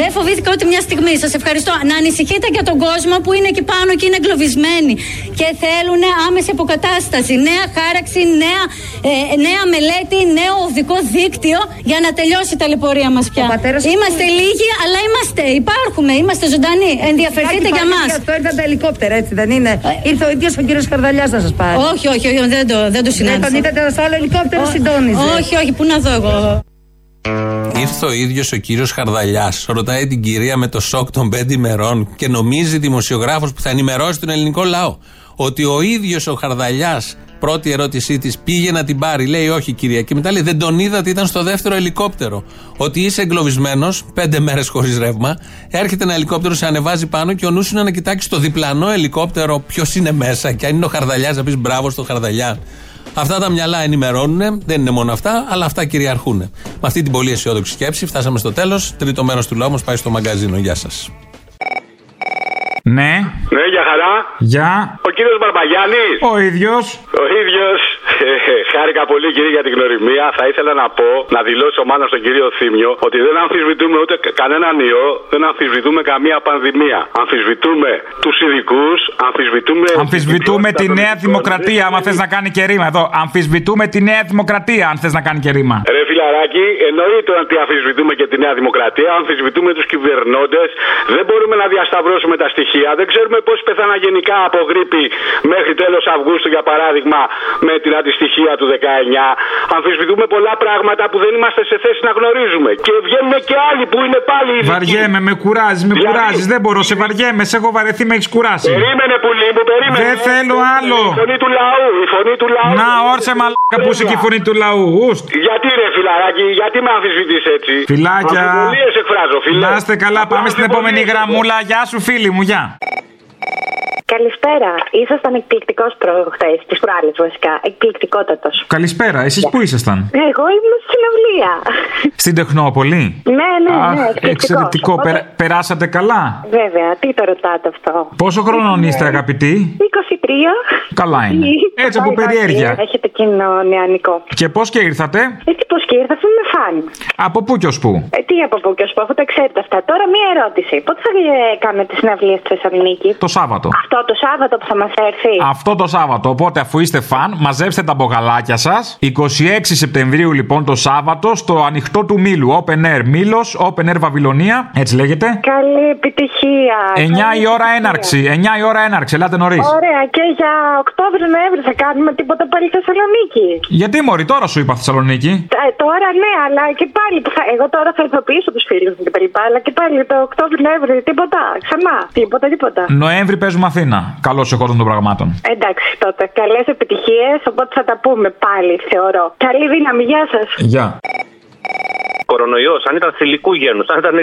Δεν φοβήθηκα ούτε μια στιγμή. Σας ευχαριστώ. Να ανησυχείτε για τον κόσμο που είναι εκεί πάνω και είναι εγκλωβισμένοι και θέλουν άμεση αποκατάσταση. Νέα χάραξη, νέα, ε, νέα μελέτη, νέο οδικό δίκτυο για να τελειώσει η ταλαιπωρία μας πια. Είμαστε λίγοι, αλλά είμαστε. Υπάρχουμε, είμαστε ζωντανοί. Ενδιαφερθείτε για μας. Αυτό ήρθαν τα ελικόπτερα, έτσι δεν είναι; Ήρθε ο ίδιος ο κύριος Καρδαλιάς να σας πάρει. Όχι, όχι, όχι, δεν το, δεν το συνάντησα. Δεν τον είδατε στο άλλο ελικόπτερο, συντόνιζε. Όχι, όχι, πού να δω εγώ. Ήρθε ο ίδιος ο κύριος Χαρδαλιάς, ρωτάει την κυρία με το σοκ των πέντε ημερών και νομίζει δημοσιογράφος που θα ενημερώσει τον ελληνικό λαό ότι ο ίδιος ο Χαρδαλιάς, πρώτη ερώτησή της, πήγε να την πάρει. Λέει όχι, κυρία. Και μετά λέει δεν τον είδατε, ήταν στο δεύτερο ελικόπτερο. Ότι είσαι εγκλωβισμένος, πέντε μέρες χωρίς ρεύμα, έρχεται ένα ελικόπτερο, σε ανεβάζει πάνω και ο νους είναι να κοιτάξει το διπλανό ελικόπτερο ποιος είναι μέσα. Και αν είναι ο Χαρδαλιάς, να πεις μπράβο στο Χαρδαλιά. Αυτά τα μυαλά ενημερώνουν, δεν είναι μόνο αυτά, αλλά αυτά κυριαρχούν. Με αυτή την πολύ αισιόδοξη σκέψη φτάσαμε στο τέλος. Τρίτο μέρος του λαού μας πάει στο μαγκαζίνο. Γεια σας. Ναι. Ναι, για χαρά. Γεια. Ο κύριος Μπαρμπαγιάννης. Ο ίδιος. Ο ίδιος. [laughs] Χάρηκα πολύ, κύριε, για την γνωριμία. Θα ήθελα να πω, να δηλώσω μάλλον στον κύριο Θήμιο, ότι δεν αμφισβητούμε ούτε κανέναν ιό, δεν αμφισβητούμε καμία πανδημία. Αμφισβητούμε τους ειδικούς, αμφισβητούμε. Αμφισβητούμε τη Νέα Δημοκρατία, άμα θες να κάνει και ρήμα. Εδώ. Αμφισβητούμε τη Νέα Δημοκρατία, αν θες να κάνει και ρήμα. Ρε φιλαράκι, εννοείται ότι αμφισβητούμε και τη Νέα Δημοκρατία, αμφισβητούμε τους κυβερνώντες. Δεν μπορούμε να διασταυρώσουμε τα στοιχεία. Δεν ξέρουμε πώς πεθάνα γενικά από γρήπη μέχρι τέλος Αυγούστου, για παράδειγμα, με την αντιστοιχεία του 19. Αμφισβητούμε πολλά πράγματα που δεν είμαστε σε θέση να γνωρίζουμε. Και βγαίνουν και άλλοι που είναι πάλι ειδικοί. Βαριέμαι, με κουράζει, με Δηλαδή- κουράζεις. Δεν μπορώ, σε βαριέμαι, σε έχω βαρεθεί, με έχεις κουράσει. Περίμενε πουλί μου, περίμενε. Δεν θέλω άλλο. Η φωνή του λαού, η φωνή του λαού. Να, όρσε μαλάκα που είσαι και η φωνή του λαού. Ουστ. Γιατί ρε φιλαράκι, γιατί με αμφισβητείς έτσι; Φιλάκια. Αμφιβολίες εκφράζω, φίλε. Να είστε καλά, πάμε στην επόμενη γραμμούλα. Γεια σου, φίλη μου, γεια. Καλησπέρα. Ήσασταν εκπληκτικός προχθές, τι προάλλε βασικά. Εκπληκτικότατος. Καλησπέρα, εσείς πού ήσασταν; Εγώ ήμουν στην συναυλία. Στην Τεχνόπολη; Ναι, ναι, ναι. Αχ, εκπληκτικός. εξαιρετικό. Οπότε- Περα- περάσατε καλά; Βέβαια, τι το ρωτάτε αυτό; Πόσο χρονών είστε, αγαπητοί; 23. Καλά είναι. Έτσι από Πάει, περιέργεια. πάει, Έχετε κοινό νεανικό. Και πώς και ήρθατε; Έτσι πώς και ήρθα, είμαι φαν. Από πού και ως πού; Ε, τι από πού και ως πού, αφού τα ξέρετε αυτά. Τώρα μία ερώτηση. Πότε θα ε, κάνετε τη συναυλία στη Θεσσαλονίκη; Το Σάββατο. Αυτό το Σάββατο που θα μας έρθει. Αυτό το Σάββατο. Οπότε, αφού είστε φαν, μαζέψτε τα μπογαλάκια σας. 26 Σεπτεμβρίου, λοιπόν, το Σάββατο, στο ανοιχτό του Μήλου. Open Air Μήλος, Open Air Βαβυλωνία. Έτσι λέγεται. Καλή επιτυχία. 9 Καλή η ώρα επιτυχία. έναρξη. 9 η ώρα έναρξη. Ελάτε νωρίς. Ωραία, και για Οκτώβριο-Νοέμβριο θα κάνουμε τίποτα πάλι στη Θεσσαλονίκη. Γιατί μωρή, τώρα σου είπα Θεσσαλονίκη. Ε, τώρα ναι, αλλά και πάλι. που θα- εγώ τώρα θα ειδοποιήσω τους φίλους μου και τα λοιπά. Αλλά και πάλι το Οκτώβριο-Νοέμβριο τίποτα. Ξανά. Τίποτα, τίποτα. Νοέμβρη παίζουμε Αθήνα. Καλώς σε κόσμο των πραγμάτων. Εντάξει τότε. Καλές επιτυχίες. Οπότε θα τα πούμε πάλι, θεωρώ. Καλή δύναμη. Γεια σας. Γεια. Κορονοϊός, αν ήταν θηλυκού γένους, αν ήταν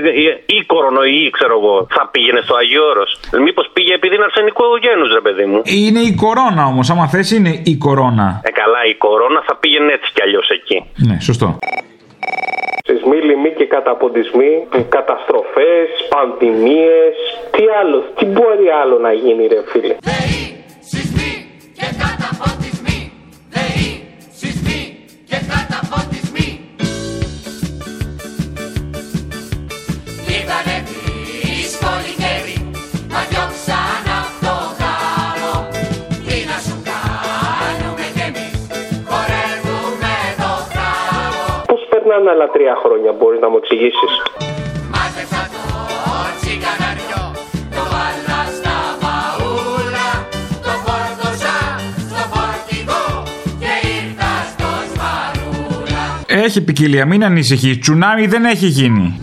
ή κορονοϊή, ξέρω εγώ, θα πήγαινε στο Αγίο Όρος. Μήπως πήγε επειδή είναι αρσενικού γένους, ρε παιδί μου. Είναι η κορώνα όμως. Άμα θες, είναι η κορώνα. Ε, καλά, η κορώνα θα πήγαινε έτσι κι αλλιώς εκεί. Ναι, σωστό. Σεισμοί, λοιμοί και καταποντισμοί, καταστροφές, πανδημίες, τι άλλο, τι μπορεί άλλο να γίνει ρε φίλε; Ήτανε δύσκολη καιρή, μα διώξαν Πώς περνάνε άλλα τρία χρόνια, μπορείς να μου εξηγήσεις. Μάζεψα το τσιγκαναριό, το βάλα στα μπαούλα, το φόρτωσα στο φορτηγό και ήρθα στο σπαρούλα. Έχει ποικιλία, μην ανησυχείς. Τσουνάμι δεν έχει γίνει.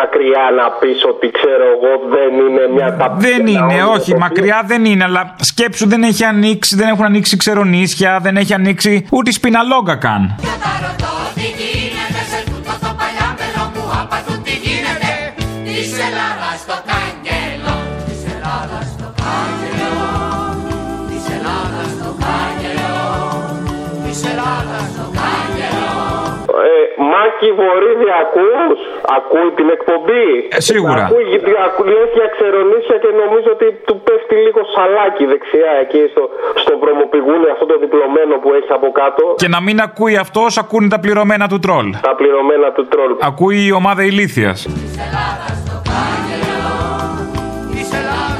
Μακριά να πεις ότι ξέρω εγώ δεν είναι μια ταπεινή. Δεν είναι, όχι, μακριά δεν είναι, αλλά σκέψου δεν έχει ανοίξει, δεν έχουν ανοίξει ξερονίσια, δεν έχει ανοίξει ούτε η σπιναλόγκα καν. Τι γίνεται Άκη Βορύδη, ακούς; Ακούει την εκπομπή. Ε, σίγουρα. Ακούει, ακού, για και νομίζω ότι του πέφτει λίγο σαλάκι δεξιά εκεί στο, στο βρωμοπηγούνι αυτό το διπλωμένο που έχει από κάτω. Και να μην ακούει αυτός ακούνε τα πληρωμένα του τρόλ. Τα πληρωμένα του τρόλ. Ακούει η ομάδα ηλίθειας. Ελλάδας στο πάγελο, Ελλάδας.